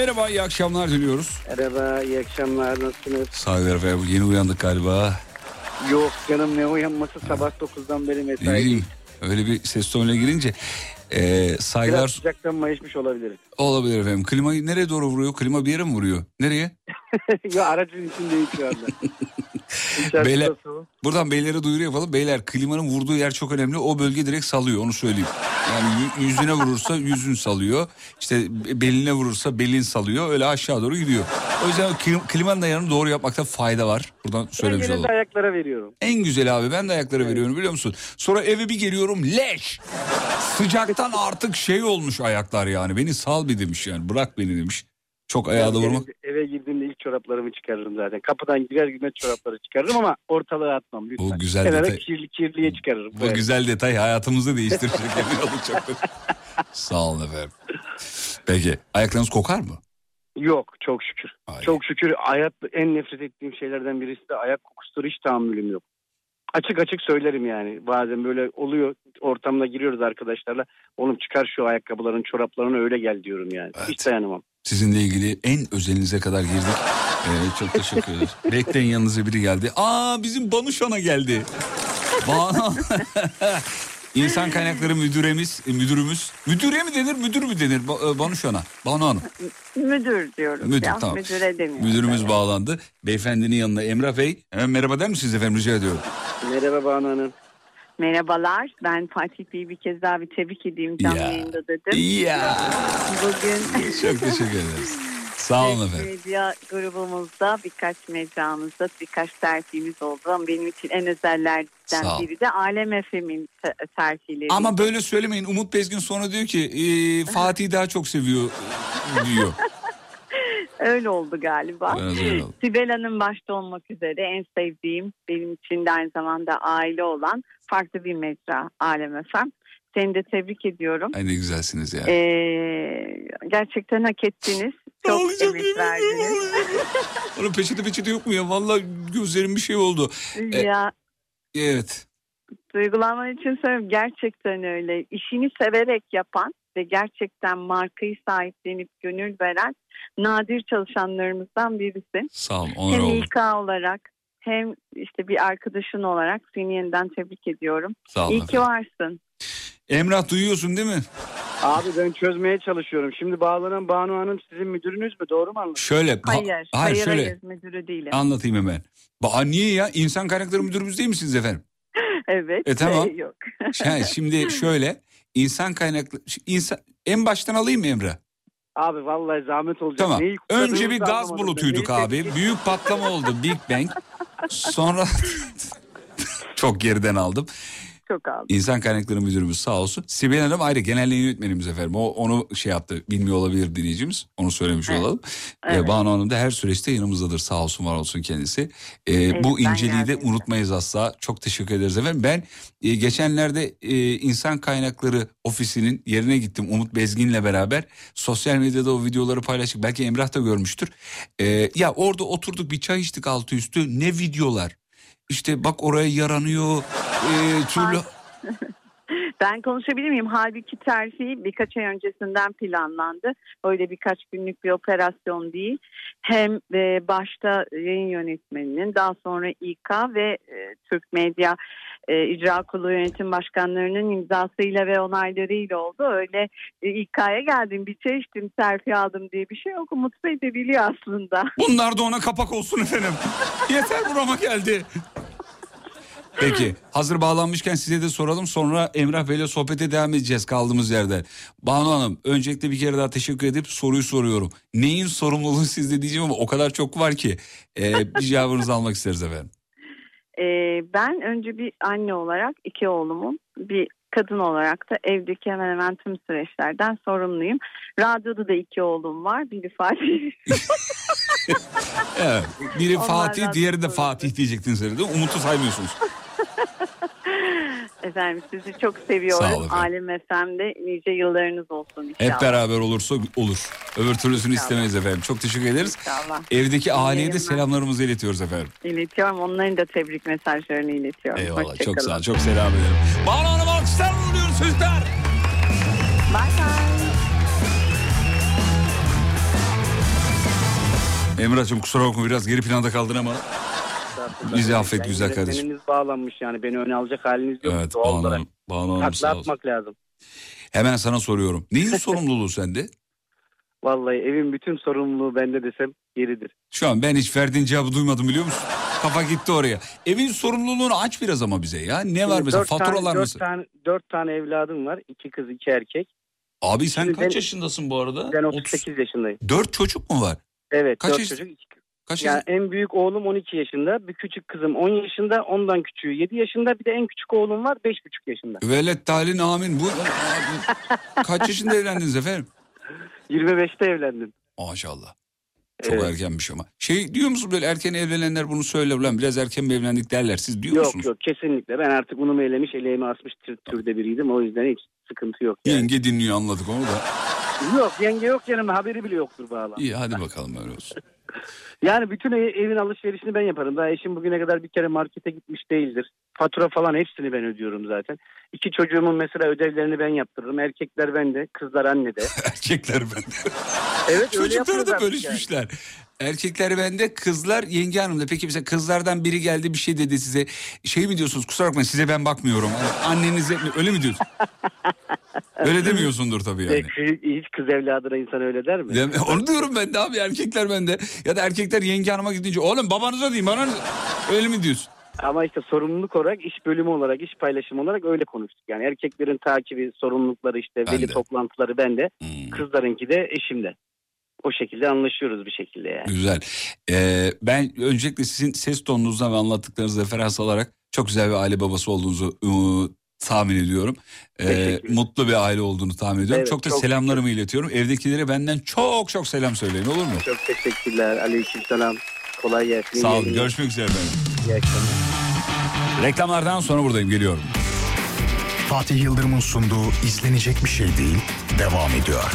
merhaba iyi akşamlar diliyoruz. Merhaba, iyi akşamlar. Nasılsınız? Sağ olun efendim yeni uyandık galiba. Yok canım ne uyanması sabah 9'dan beri mesai. bileyim öyle bir ses tonuyla girince e, Biraz saygılar sıcaktan mayışmış olabilirim. olabilir efendim. Klimayı nereye doğru vuruyor? Klima bir yere mi vuruyor? Nereye? ya aracın içindeyim şu anda. Beyler, nasıl? buradan beylere duyuru yapalım. Beyler klimanın vurduğu yer çok önemli. O bölge direkt salıyor onu söyleyeyim. Yani yü- yüzüne vurursa yüzün salıyor. İşte beline vurursa belin salıyor. Öyle aşağı doğru gidiyor. O yüzden klim- klimanın ayarını doğru yapmakta fayda var. Buradan Ben söylemiş genelde olalım. ayaklara veriyorum. En güzel abi ben de ayaklara veriyorum biliyor musun? Sonra eve bir geliyorum leş. Sıcaktan artık şey olmuş ayaklar yani. Beni sal bir demiş yani bırak beni demiş. Çok ayağa da vurmak. Eve girdiğimde ilk çoraplarımı çıkarırım zaten. Kapıdan girer girmez çorapları çıkarırım ama ortalığa atmam lütfen. Bu güzel Kenara detay. kirli kirliye çıkarırım. Bu Böyle. güzel detay hayatımızı değiştirecek emin olun çok. Sağ olun efendim. Peki ayaklarınız kokar mı? Yok çok şükür. Çok şükür hayat en nefret ettiğim şeylerden birisi de ayak kokusudur hiç tahammülüm yok. Açık açık söylerim yani. Bazen böyle oluyor ortamda giriyoruz arkadaşlarla. Oğlum çıkar şu ayakkabıların çoraplarını öyle gel diyorum yani. Hiç dayanamam. Sizinle ilgili en özelinize kadar girdik. Ee, çok teşekkür ederiz. Bekleyin yanınıza biri geldi. Aa bizim Banuşan'a geldi. Banu. İnsan kaynakları müdüremiz, e, müdürümüz. Müdüre mi denir, müdür mü denir e, Banuşan'a? Banu Hanım. Müdür diyoruz Müdür, ya. tamam. Müdüre demiyoruz. Müdürümüz bağlandı. Beyefendinin yanına Emrah Bey. Hemen merhaba der misiniz efendim rica ediyorum. Merhaba Banu Hanım. Merhabalar. Ben Fatih Bey'i bir kez daha bir tebrik edeyim canlı Ya. yayında dedim. Ya. Bugün Çok teşekkür ederiz. Sağ olun efendim. medya grubumuzda birkaç mecramızda birkaç terfimiz oldu ama benim için en özellerden biri de Alem Efem'in te- terfileri. Ama böyle söylemeyin. Umut Bezgin sonra diyor ki e, Fatih'i daha çok seviyor diyor. Öyle oldu galiba. Sibel Hanım başta olmak üzere en sevdiğim benim için de aynı zamanda aile olan farklı bir mecra Alem Efem. Seni de tebrik ediyorum. Ay ne güzelsiniz ya. Ee, gerçekten hak ettiniz. Çok emek verdiniz. Onun peçete peçete yok mu ya? Vallahi gözlerim bir şey oldu. E, ya evet. duygulanman için söylüyorum. Gerçekten öyle. İşini severek yapan ve gerçekten markayı sahiplenip gönül veren nadir çalışanlarımızdan birisin. Sağ olun. Onur hem oldum. İK olarak hem işte bir arkadaşın olarak seni yeniden tebrik ediyorum. Sağ olun İyi ki varsın. Emrah duyuyorsun değil mi? Abi ben çözmeye çalışıyorum. Şimdi bağlanan Banu Hanım sizin müdürünüz mü? Doğru mu anladım? Şöyle. ba- Hayır, hayır, hayır, şöyle. hayır, müdürü değilim. Anlatayım hemen. Ba niye ya? İnsan kaynakları müdürümüz değil misiniz efendim? evet. E, tamam. e, yok. Yani şimdi şöyle. İnsan kaynaklı... insan en baştan alayım mı Emrah? Abi vallahi zahmet olacak. Tamam. Neyi Önce bir gaz bulutuyduk Neyi abi. Büyük patlama oldu Big Bang. Sonra çok geriden aldım. Çok aldım. İnsan kaynakları müdürümüz sağ olsun. Sibel Hanım ayrı genel yönetmenimiz efendim. O onu şey yaptı. Bilmiyor olabilir dinleyicimiz. Onu söylemiş olalım. Evet. Ee, Banu Hanım da her süreçte yanımızdadır. Sağ olsun var olsun kendisi. Ee, Evet, bu inceliği de unutmayız asla. Çok teşekkür ederiz efendim. Ben e, geçenlerde e, insan kaynakları ofisinin yerine gittim. Umut Bezgin'le beraber. Sosyal medyada o videoları paylaştık. Belki Emrah da görmüştür. Ee, ya orada oturduk bir çay içtik altı üstü. Ne videolar. İşte bak oraya yaranıyor. E, türlü... Ben konuşabilir miyim? Halbuki terfi birkaç ay öncesinden planlandı. Öyle birkaç günlük bir operasyon değil. Hem e, başta yayın yönetmeninin daha sonra İK ve e, Türk Medya e, İcra Kurulu Yönetim Başkanlarının imzasıyla ve onaylarıyla oldu. Öyle e, İK'ya geldim bir çay içtim terfi aldım diye bir şey yok. Umut Bey de biliyor aslında. Bunlar da ona kapak olsun efendim. Yeter burama geldi. Peki hazır bağlanmışken size de soralım sonra Emrah Bey'le sohbete devam edeceğiz kaldığımız yerden. Banu Hanım öncelikle bir kere daha teşekkür edip soruyu soruyorum. Neyin sorumluluğu sizde diyeceğim ama o kadar çok var ki e, bir cevabınızı almak isteriz efendim. Ee, ben önce bir anne olarak iki oğlumun bir kadın olarak da evdeki hemen hemen tüm süreçlerden sorumluyum. Radyoda da iki oğlum var. Biri Fatih. Evet, biri Onlardan Fatih diğeri de Fatih diyecektiniz herhalde. Umut'u saymıyorsunuz. Efendim sizi çok seviyorum. Sağ olun efendim. Alem FM'de nice yıllarınız olsun inşallah. Hep beraber olursa olur. Öbür türlüsünü İnşallah. istemeyiz efendim. Çok teşekkür ederiz. İnşallah. Evdeki aileye de yayınlar. selamlarımızı iletiyoruz efendim. İletiyorum. Onların da tebrik mesajlarını iletiyorum. Eyvallah çok Hoşçakalın. sağ ol. Çok selam ederim. Banu Hanım alkışlar oluyor sizler. Bye bye. Emrah'cığım kusura bakma biraz geri planda kaldın ama bizi affet Yani güzel kardeşim. yönetmeniniz bağlanmış yani beni öne alacak haliniz yok. Evet Doğal olarak. Takla olsun. atmak lazım. Hemen sana soruyorum. Neyin sorumluluğu sende? Vallahi evin bütün sorumluluğu bende desem yeridir. Şu an ben hiç verdiğin cevabı duymadım biliyor musun? Kafa gitti oraya. Evin sorumluluğunu aç biraz ama bize ya. Ne var Şimdi mesela dört tane- faturalar dört? Tane, dört tane evladım var. iki kız iki erkek. Abi sen Şimdi kaç ben- yaşındasın bu arada? Ben 38 yaşındayım. Dört çocuk mu var? Evet Kaç dört yaş- çocuk. iki kız. Kaç yani en büyük oğlum 12 yaşında. Bir küçük kızım 10 yaşında. Ondan küçüğü 7 yaşında. Bir de en küçük oğlum var 5,5 yaşında. Velet talin amin. Bu kaç yaşında evlendiniz efendim? 25'te evlendim. Maşallah. Çok Evet. erkenmiş ama. Şey diyor musun böyle erken evlenenler bunu söyler ulan biraz erken mi evlendik derler. Siz diyor yok musunuz? yok kesinlikle. Ben artık unumu elemiş, eleğimi asmış tür- türde biriydim. O yüzden hiç sıkıntı yok. Yani. Yenge dinliyor anladık onu da. Yok yenge yok yanımda haberi bile yoktur bağlam. İyi hadi bakalım öyle olsun. Yani bütün ev- evin alışverişini ben yaparım. Daha eşim bugüne kadar bir kere markete gitmiş değildir. Fatura falan hepsini ben ödüyorum zaten. İki çocuğumun mesela ödevlerini ben yaptırırım. Erkekler bende, kızlar annede. Erkekler bende. Evet Çocukları da bölüşmüşler. Erkekler bende, kızlar yenge hanımda. Peki mesela kızlardan biri geldi bir şey dedi size. Şey mi diyorsunuz kusura bakmayın size ben bakmıyorum. Annenize öyle mi diyorsun? öyle demiyorsundur tabii yani. Hiç kız evladına insan öyle der mi? Dem- Onu diyorum ben de abi erkekler bende. Ya da erkekler yenge hanıma gidince oğlum babanıza diyeyim bana ne?" öyle mi diyorsun? Ama işte sorumluluk olarak, iş bölümü olarak, iş paylaşımı olarak öyle konuştuk. Yani erkeklerin takibi, sorumlulukları işte, veli toplantıları bende. Hmm. Kızlarınki de eşimde. O şekilde anlaşıyoruz bir şekilde yani. Güzel. Ee, ben öncelikle sizin ses tonunuzdan ve anlattıklarınızı referans alarak çok güzel bir aile babası olduğunuzu ıı, tahmin ediyorum. Ee, Teşekkür mutlu bir aile olduğunu tahmin ediyorum. Evet, çok da çok selamlarımı iletiyorum. Evdekilere benden çok çok selam söyleyin olur mu? Çok teşekkürler. Aleykümselam. Kolay gelsin. Sağ olun. Görüşmek üzere efendim. İyi akşamlar. Reklamlardan sonra buradayım geliyorum. Fatih Yıldırım'ın sunduğu izlenecek bir şey değil devam ediyor.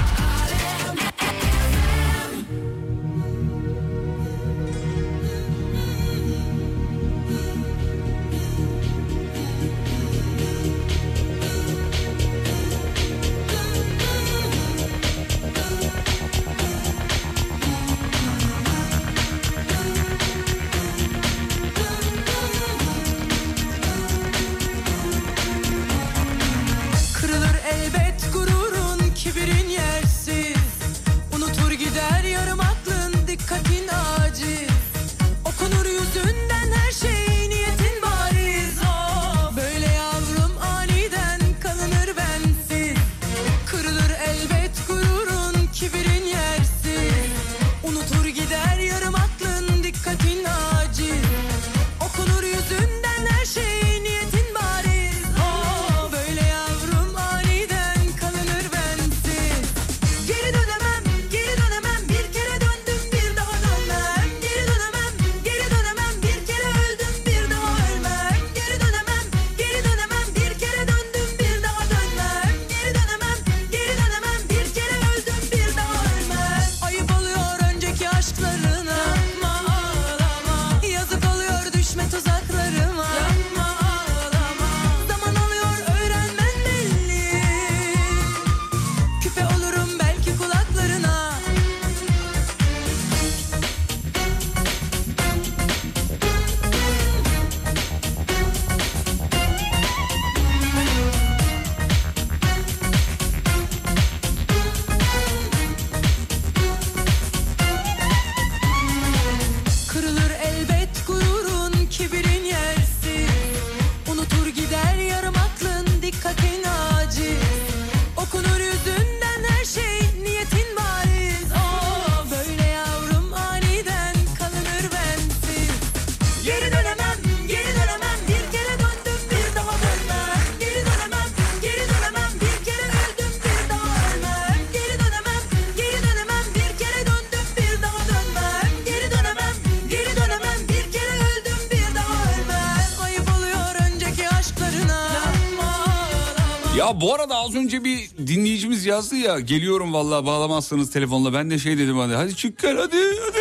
Bu arada az önce bir dinleyicimiz yazdı ya geliyorum vallahi bağlamazsanız telefonla ben de şey dedim hadi hadi çık gel hadi hadi.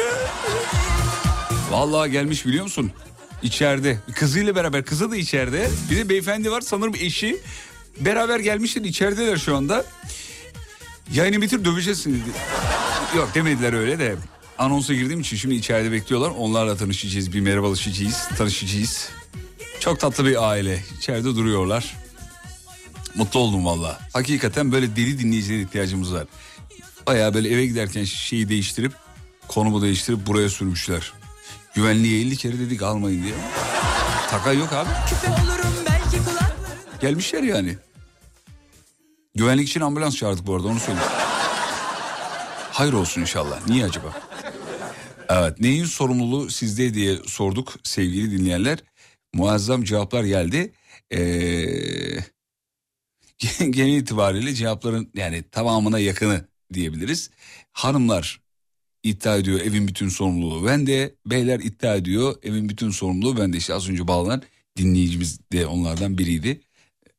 Vallahi gelmiş biliyor musun? İçeride kızıyla beraber kızı da içeride bir de beyefendi var sanırım eşi beraber gelmişler içerideler şu anda. Yayını bitir döveceğiz dedi. Yok demediler öyle de anonsa girdiğim için şimdi içeride bekliyorlar onlarla tanışacağız bir merhabalaşacağız tanışacağız. Çok tatlı bir aile içeride duruyorlar. Mutlu oldum valla. Hakikaten böyle deli dinleyicilere ihtiyacımız var. Baya böyle eve giderken şeyi değiştirip konumu değiştirip buraya sürmüşler. Güvenliğe 50 kere dedik almayın diye. Taka yok abi. Gelmişler yani. Güvenlik için ambulans çağırdık bu arada onu söyleyeyim. Hayır olsun inşallah. Niye acaba? Evet neyin sorumluluğu sizde diye sorduk sevgili dinleyenler. Muazzam cevaplar geldi. Ee, genel itibariyle cevapların yani tamamına yakını diyebiliriz. Hanımlar iddia ediyor evin bütün sorumluluğu bende. Beyler iddia ediyor evin bütün sorumluluğu bende. İşte az önce bağlanan dinleyicimiz de onlardan biriydi.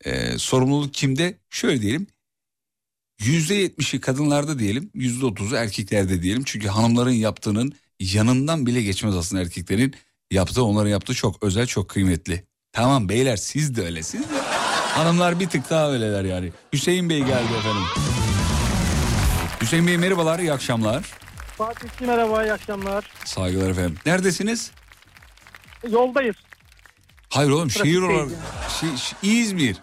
Ee, sorumluluk kimde? Şöyle diyelim. Yüzde yetmişi kadınlarda diyelim, yüzde otuzu erkeklerde diyelim. Çünkü hanımların yaptığının yanından bile geçmez aslında erkeklerin yaptığı. Onların yaptığı çok özel, çok kıymetli. Tamam beyler siz de öyle, siz de. Hanımlar bir tık daha öyleler yani. Hüseyin Bey geldi efendim. Hüseyin Bey merhabalar, iyi akşamlar. Fatih merhaba, iyi akşamlar. Saygılar efendim. Neredesiniz? Yoldayız. Hayır oğlum şehir olarak. Şi- şi- İzmir.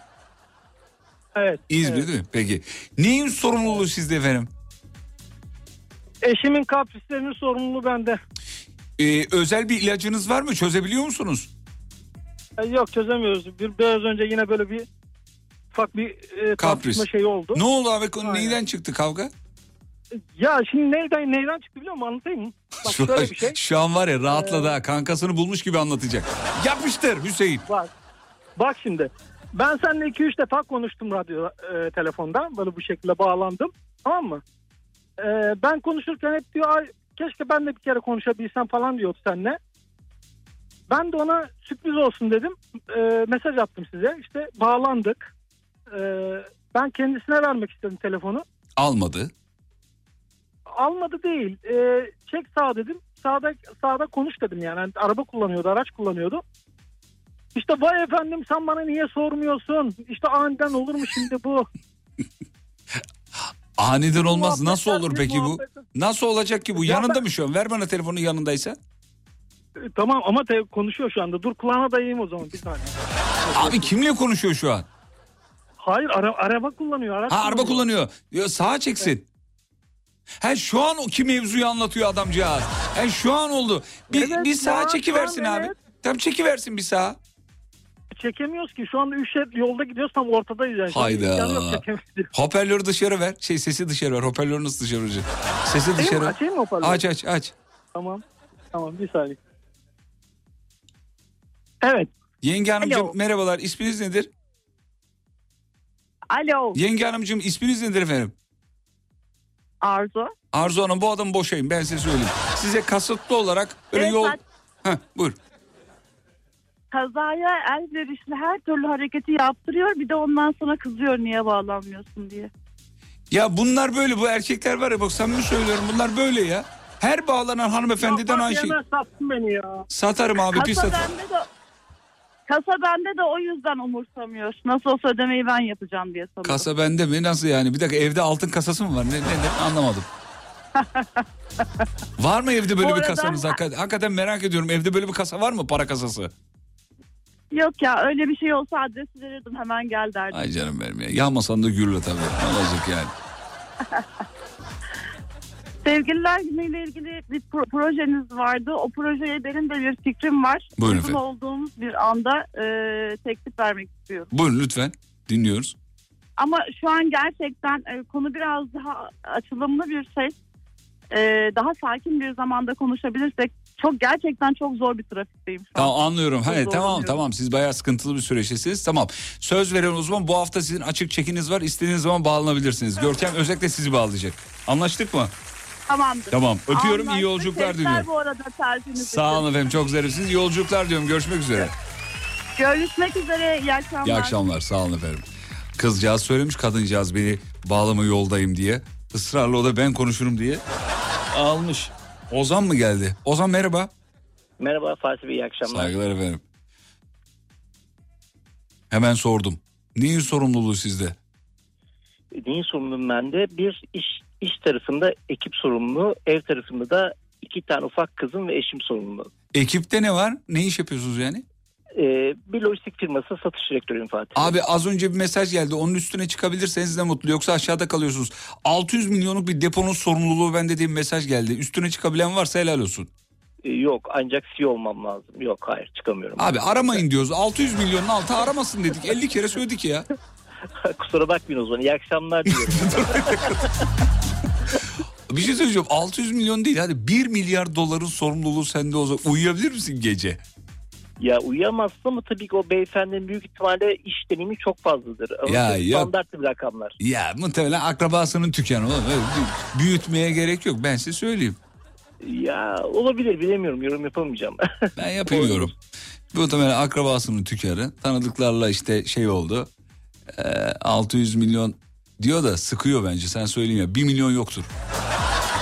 Evet. İzmir evet. değil mi? Peki. Neyin sorumluluğu sizde efendim? Eşimin kaprislerinin sorumluluğu bende. Ee, özel bir ilacınız var mı? Çözebiliyor musunuz? E, yok çözemiyoruz. Bir, biraz önce yine böyle bir ufak bir e, tartışma şeyi oldu. Ne oldu abi? Konu Neyden çıktı kavga? Ya şimdi neyden neyden çıktı biliyor musun? Anlatayım mı? Bak Şu, şöyle bir şey. şu an var ya rahatladı ha. Kankasını bulmuş gibi anlatacak. Yapmıştır Hüseyin. Bak, bak şimdi. Ben seninle 2-3 defa konuştum radyo e, telefonda. Böyle bu şekilde bağlandım. Tamam mı? E, ben konuşurken hep diyor "Ay, keşke ben de bir kere konuşabilsem falan diyordu seninle. Ben de ona sürpriz olsun dedim. E, mesaj attım size. İşte bağlandık. E, ben kendisine vermek istedim telefonu. Almadı. Almadı değil. E, çek sağ dedim. Sağda sağda konuş dedim yani. Hani araba kullanıyordu, araç kullanıyordu. İşte vay efendim sen bana niye sormuyorsun? İşte aniden olur mu şimdi bu? Aniden olmaz. Nasıl olur peki bu? Nasıl olacak ki bu? Ya Yanında mı şu an? Ver bana telefonu yanındaysa. E, Tamam ama te- konuşuyor şu anda. Dur kulağına dayayım o zaman bir saniye. Abi kimle konuşuyor şu an? Hayır ara- araba kullanıyor. Araç Ha araba kullanıyor. Ya, sağa çeksin. Ha şu an o ki mevzuyu anlatıyor adamcağız. Ha şu an oldu. Bir, Evet bir sağa çekiversin abi. evet. Tam çekiversin bir sağa. Çekemiyoruz ki. Şu anda üç şerit yolda gidiyoruz tam ortadayız yani. Hayda. Hoparlörü dışarı ver. Şey sesi dışarı ver. Hoparlörü nasıl dışarı verecek? Sesi Açayım mı? dışarı. Açayım mı hoparlörü? Aç aç aç. Tamam. Tamam bir saniye. Evet. Yenge hanımcığım Alo. merhabalar. İsminiz nedir? Alo Yenge hanımcığım isminiz nedir efendim? Arzu. Arzu Hanım bu adamı boşayın ben size söyleyeyim. Size kasıtlı olarak öyle Evet, yol... Heh, buyur. Kazaya elverişli her türlü hareketi yaptırıyor bir de ondan sonra kızıyor niye bağlanmıyorsun diye. Ya bunlar böyle bu erkekler var ya bak samimi söylüyorum bunlar böyle ya. Her bağlanan hanımefendiden aynı şey. Sattın beni ya. Satarım abi pis Kasa satarım. bende de Kasa bende de o yüzden umursamıyor. Nasıl olsa ödemeyi ben yapacağım diye sanıyorum. Kasa bende mi? Nasıl yani? Bir dakika evde altın kasası mı var? Ne, ne, ne? anlamadım. var mı evde böyle Bu bir arada- kasanız? Hakikaten, hakikaten merak ediyorum. Evde böyle bir kasa var mı? Para kasası. Yok ya öyle bir şey olsa adresi verirdim hemen gel derdim. Ay canım benim ya. Yağmasan da gürle tabii. Ne olacak yani? Sevgililer günüyle ilgili bir pro- projeniz vardı. O projeye benim de bir fikrim var. Buyurun Uygun efendim. olduğumuz bir anda e, teklif vermek istiyorum. Buyurun lütfen. Dinliyoruz. Ama şu an gerçekten e, konu biraz daha açılımlı bir şey. E, daha sakin bir zamanda konuşabilirsek çok gerçekten çok zor bir trafikteyim şu an. Tamam anlıyorum. Hayır tamam zorlanıyorum. tamam siz bayağı sıkıntılı bir süreçtesiniz. Tamam. Söz veren uzman bu hafta sizin açık çekiniz var. İstediğiniz zaman bağlanabilirsiniz. Görkem özellikle sizi bağlayacak. Anlaştık mı? Tamamdır. Tamam, öpüyorum, iyi Anlaştık. yolculuklar Teşekkürler diliyorum. bu arada Sağ olun efendim çok zarifsiniz. İyi yolculuklar diyorum. Görüşmek üzere. Görüşmek üzere. İyi akşamlar. İyi akşamlar sağ olun efendim. Kızcağız söylemiş kadıncağız beni bağlama yoldayım diye. Israrla o da ben konuşurum diye. Almış. Ozan mı geldi? Ozan merhaba. Merhaba Fatih Bey iyi akşamlar. Saygılar efendim. Hemen sordum. Neyin sorumluluğu sizde? Neyin sorumluluğum bende? Bir iş iş tarafında ekip sorumlu, ev tarafında da iki tane ufak kızım ve eşim sorumlu. Ekipte ne var? Ne iş yapıyorsunuz yani? Ee, bir lojistik firması satış direktörüyüm Fatih. Abi az önce bir mesaj geldi. Onun üstüne çıkabilirseniz ne mutlu. Yoksa aşağıda kalıyorsunuz. 600 milyonluk bir deponun sorumluluğu bende diye bir mesaj geldi. Üstüne çıkabilen varsa helal olsun. Ee, yok ancak CEO olmam lazım. Yok hayır çıkamıyorum. Abi aramayın diyoruz. 600 milyonun altı aramasın dedik. 50 kere söyledik ya. Kusura bakmayın o zaman. İyi akşamlar diliyorum. Bir şey söyleyeceğim 600 milyon değil hadi 1 milyar doların sorumluluğu sende olsa uyuyabilir misin gece? Ya uyuyamazsın ama tabii ki o beyefendinin büyük ihtimalle iş deneyimi çok fazladır. Ama Ya, yok. standart bir rakamlar. Ya muhtemelen akrabasının tükkanı oğlum. Büyütmeye gerek yok ben size söyleyeyim. Ya olabilir bilemiyorum yorum yapamayacağım. Ben yapayım yorum. Muhtemelen akrabasının tüccarı tanıdıklarla işte şey oldu. Ee, 600 milyon diyor da sıkıyor bence sen söyleyin ya 1 milyon yoktur.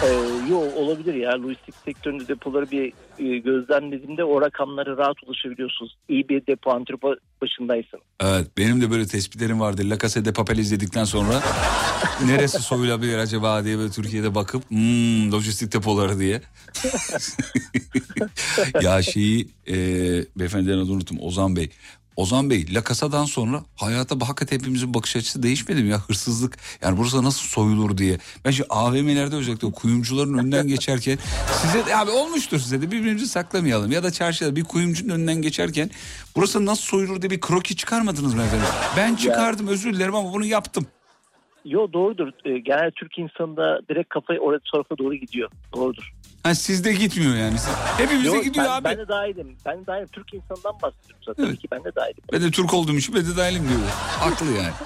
Ee, yo olabilir ya. Lojistik sektöründe depoları bir e, gözlemlediğimde o rakamlara rahat ulaşabiliyorsunuz. İyi bir depo antrepo başındaysın. Evet benim de böyle tespitlerim vardı. La Casa de Papel izledikten sonra neresi soyulabilir acaba diye böyle Türkiye'de bakıp hmm, lojistik depoları diye. ya şeyi e, beyefendinin adını unuttum Ozan Bey. Ozan Bey La Casa'dan sonra hayata hakikaten hepimizin bakış açısı değişmedi mi ya hırsızlık yani burası nasıl soyulur diye. Ben şu AVM'lerde özellikle kuyumcuların önünden geçerken size de abi olmuştur size de birbirimizi saklamayalım ya da çarşıda bir kuyumcunun önünden geçerken burası nasıl soyulur diye bir kroki çıkarmadınız mı efendim? Ben çıkardım özür dilerim ama bunu yaptım. Yo doğrudur. Ee, genel Türk insanı da direkt kafayı oraya tarafa doğru gidiyor. Doğrudur. Ha sizde gitmiyor yani. Hepimize Yo, gidiyor ben, abi. Ben de dahilim. Ben de dahilim. Türk insanından bahsediyorum zaten. Tabii ki ben de dahilim. Ben de Türk olduğum için ben de dahilim diyor. Haklı yani.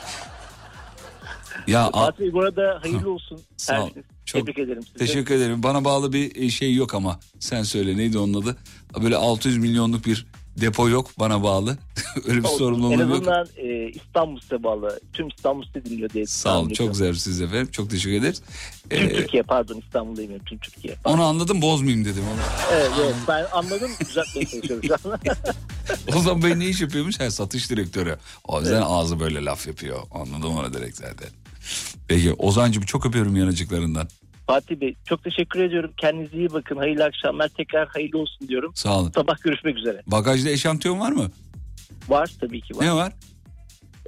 Ya Fatih Bey bu arada hayırlı olsun. Sağ ol. Çok Tebrik ederim sizi. Teşekkür ederim. Bana bağlı bir e, şey yok ama sen söyle neydi onun adı? Böyle 600 milyonluk bir depo yok bana bağlı. Öyle bir. En sorumluluğum yok. azından e, İstanbul size bağlı. Tüm İstanbul size dinliyor diye. Sağ olun çok zarifsiniz efendim. Çok teşekkür ederiz. Tüm Ee, Türkiye pardon İstanbul demiyorum. Tüm Türkiye. onu anladım bozmayayım dedim. Onu. Evet, evet ben anladım düzeltmeye çalışıyorum şu an. Ozan Bey ne iş yapıyormuş? Ha, satış direktörü. O yüzden Evet. ağzı böyle laf yapıyor. Anladım onu direkt zaten. Peki Ozancığım çok öpüyorum yanıcıklarından. Fatih Bey çok teşekkür ediyorum. Kendinize iyi bakın. Hayırlı akşamlar. Tekrar hayırlı olsun diyorum. Sağ olun. Sabah görüşmek üzere. Bagajda eşantiyon var mı? Var tabii ki var. Ne var?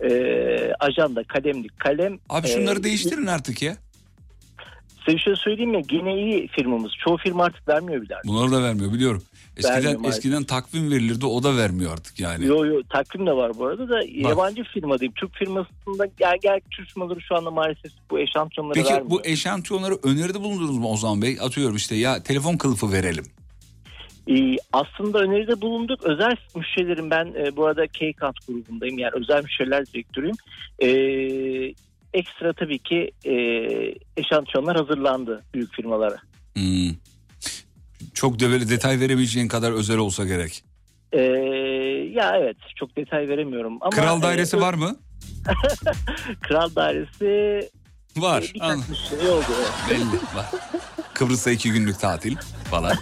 Ee, ajanda, kalemlik, kalem. Abi şunları e, değiştirin artık ya. Size bir şey söyleyeyim mi? Gene iyi firmamız. Çoğu firma artık vermiyor bile. artık. Bunları da vermiyor biliyorum. Eskiden eskiden takvim verilirdi o da vermiyor artık yani. Yo yo takvim de var bu arada da yabancı firma diyeyim. Türk firmasında gel gel Türk firmaları şu anda maalesef bu eşantiyonları Peki vermiyor. bu eşantiyonları öneride bulundunuz mu Ozan Bey? Atıyorum işte ya telefon kılıfı verelim. Ee, aslında öneride bulunduk. Özel müşterilerim ben e, bu arada K-Cut grubundayım. Yani özel müşteriler direktörüyüm. Ee, ekstra tabii ki e, eşantiyonlar hazırlandı büyük firmalara. Hmm. Çok böyle detay verebileceğin kadar özel olsa gerek. Ee, ya evet çok detay veremiyorum. Ama, Kral dairesi e, var mı? Kral dairesi Var. e, müşteri oldu. Belli var. Kıbrıs'ta iki günlük tatil falan.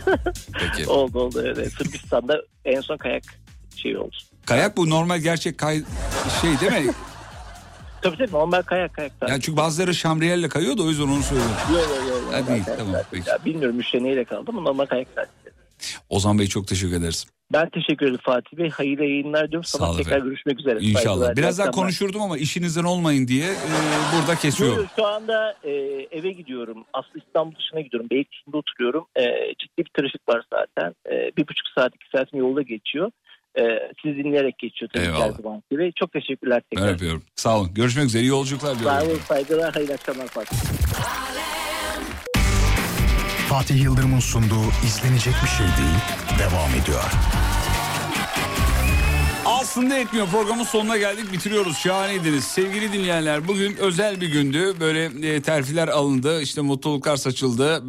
Peki. oldu oldu evet. Sırbistan'da en son kayak şey oldu. Kayak bu normal gerçek kay şey değil mi? Tabii tabii normal kayak kayak. tabii. Yani çünkü bazıları şamriyelle kayıyor da o yüzden onu söylüyorum. Yok yok yok. Ha, değil, tamam, tabii. peki. Ya, bilmiyorum müşteri neyle kaldı ama normal kayak. Ozan Bey çok teşekkür ederiz. Ben teşekkür ederim Fatih Bey. Hayırlı yayınlar diyorum. Sabah tekrar efendim. görüşmek üzere. İnşallah. Saygılar, Biraz daha konuşurdum ama işinizden olmayın diye e, burada kesiyorum. Şu anda e, eve gidiyorum. Aslında İstanbul dışına gidiyorum. Beylikdüzü'nde oturuyorum. E, ciddi bir trafik var zaten. E, bir buçuk saat, iki saatim yolda geçiyor. E, sizi dinleyerek geçiyor Eyvallah. gibi. Çok teşekkürler Ben tekrar. öpüyorum. Sağ olun. Görüşmek üzere. İyi yolculuklar Sağ olun, saygılar, hayırlı akşamlar Fatih. Fatih Yıldırım'ın sunduğu izlenecek bir şey değil devam ediyor. Aslında etmiyor. Programın sonuna geldik bitiriyoruz. Şahaneydiniz. Sevgili dinleyenler bugün özel bir gündü. Böyle e, terfiler alındı işte mutluluklar saçıldı.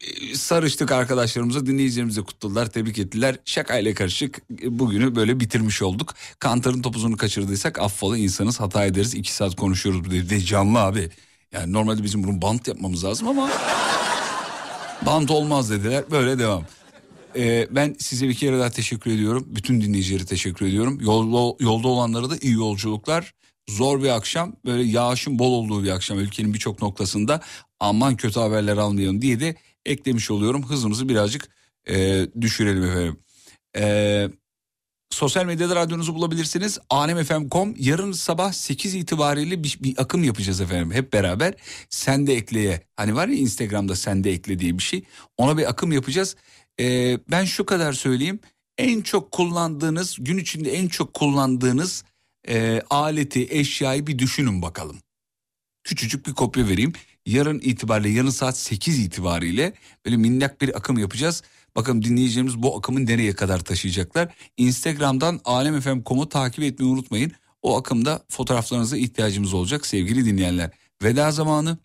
E, sarıştık arkadaşlarımıza dinleyicilerimize kutladılar tebrik ettiler. Şakayla karışık e, bugünü böyle bitirmiş olduk. Kantarın topuzunu kaçırdıysak affola insanız hata ederiz iki saat konuşuyoruz bir de canlı abi. Yani normalde bizim bunun bant yapmamız lazım ama bant olmaz dediler böyle devam. Ee, ben size bir kere daha teşekkür ediyorum. Bütün dinleyicilere teşekkür ediyorum. Yolda, yolda olanlara da iyi yolculuklar. Zor bir akşam böyle yağışın bol olduğu bir akşam ülkenin birçok noktasında aman kötü haberler almayalım diye de eklemiş oluyorum. Hızımızı birazcık e, düşürelim efendim. E, sosyal medyada radyonuzu bulabilirsiniz. alemfm.com yarın sabah 8 itibariyle bir, bir akım yapacağız efendim hep beraber. Sen de ekleye hani var ya Instagram'da sen de ekle diye bir şey ona bir akım yapacağız. Ee, ben şu kadar söyleyeyim. En çok kullandığınız, gün içinde en çok kullandığınız e, aleti, eşyayı bir düşünün bakalım. Küçücük bir kopya vereyim. Yarın itibariyle yarın saat 8 itibariyle böyle minnak bir akım yapacağız. Bakalım dinleyicilerimiz bu akımı nereye kadar taşıyacaklar. Instagram'dan alemfm.com'u takip etmeyi unutmayın. O akımda fotoğraflarınıza ihtiyacımız olacak sevgili dinleyenler. Veda zamanı.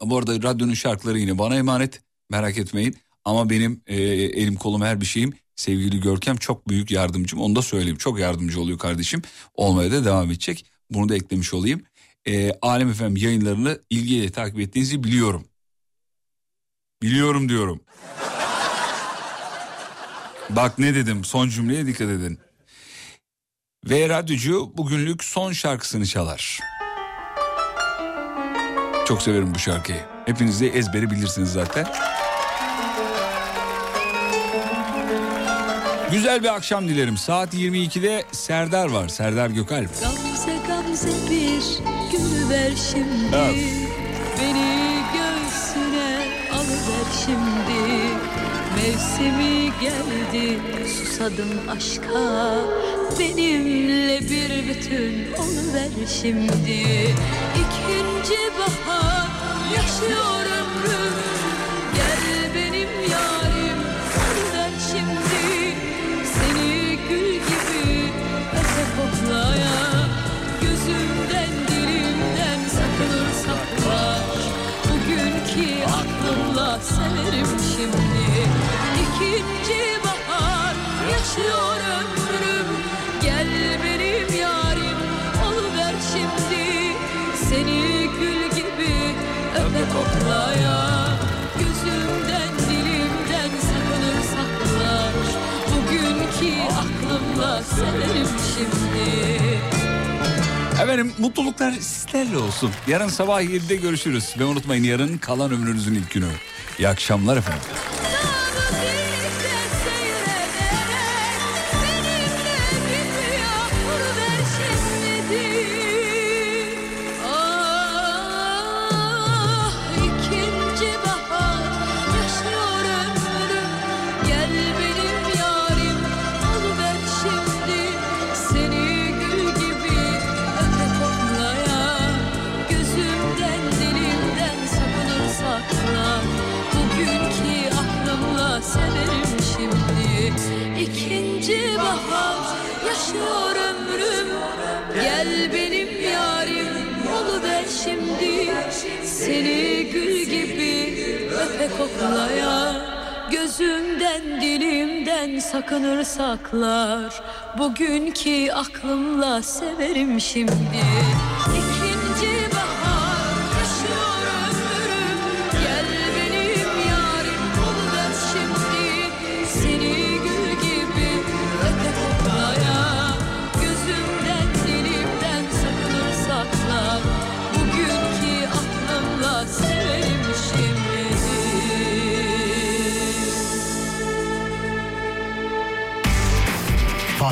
Bu arada radyonun şarkıları yine bana emanet. Merak etmeyin. Ama benim e, elim kolum her bir şeyim sevgili Görkem çok büyük yardımcım. Onu da söyleyeyim. Çok yardımcı oluyor kardeşim. Olmaya da devam edecek. Bunu da eklemiş olayım. E, Alem Efem yayınlarını ilgiyle takip ettiğinizi biliyorum. Biliyorum diyorum. Bak ne dedim son cümleye dikkat edin. Ve radyocu bugünlük son şarkısını çalar. Çok severim bu şarkıyı. Hepiniz de ezbere bilirsiniz zaten. Güzel bir akşam dilerim. Saat 22'de Serdar var. Serdar Gökalp. Gamze gamze bir ver şimdi Evet. Beni göğsüne alıver şimdi Mevsimi geldi susadım aşka. Benimle bir bütün oluver şimdi. İkinci bahar yaşıyor ömrüm yaşıyor ömrüm Gel benim yarim oluver şimdi Seni gül gibi öpe koklaya Gözümden dilimden sakınır saklar Bugünkü aklımla severim şimdi Efendim mutluluklar sizlerle olsun. Yarın sabah 7'de görüşürüz. Ve unutmayın yarın kalan ömrünüzün ilk günü. İyi akşamlar efendim. Dilimden sakınır saklar. Bugünkü aklımla severim şimdi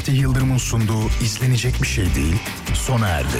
Fatih Yıldırım'ın sunduğu izlenecek bir şey değil sona erdi.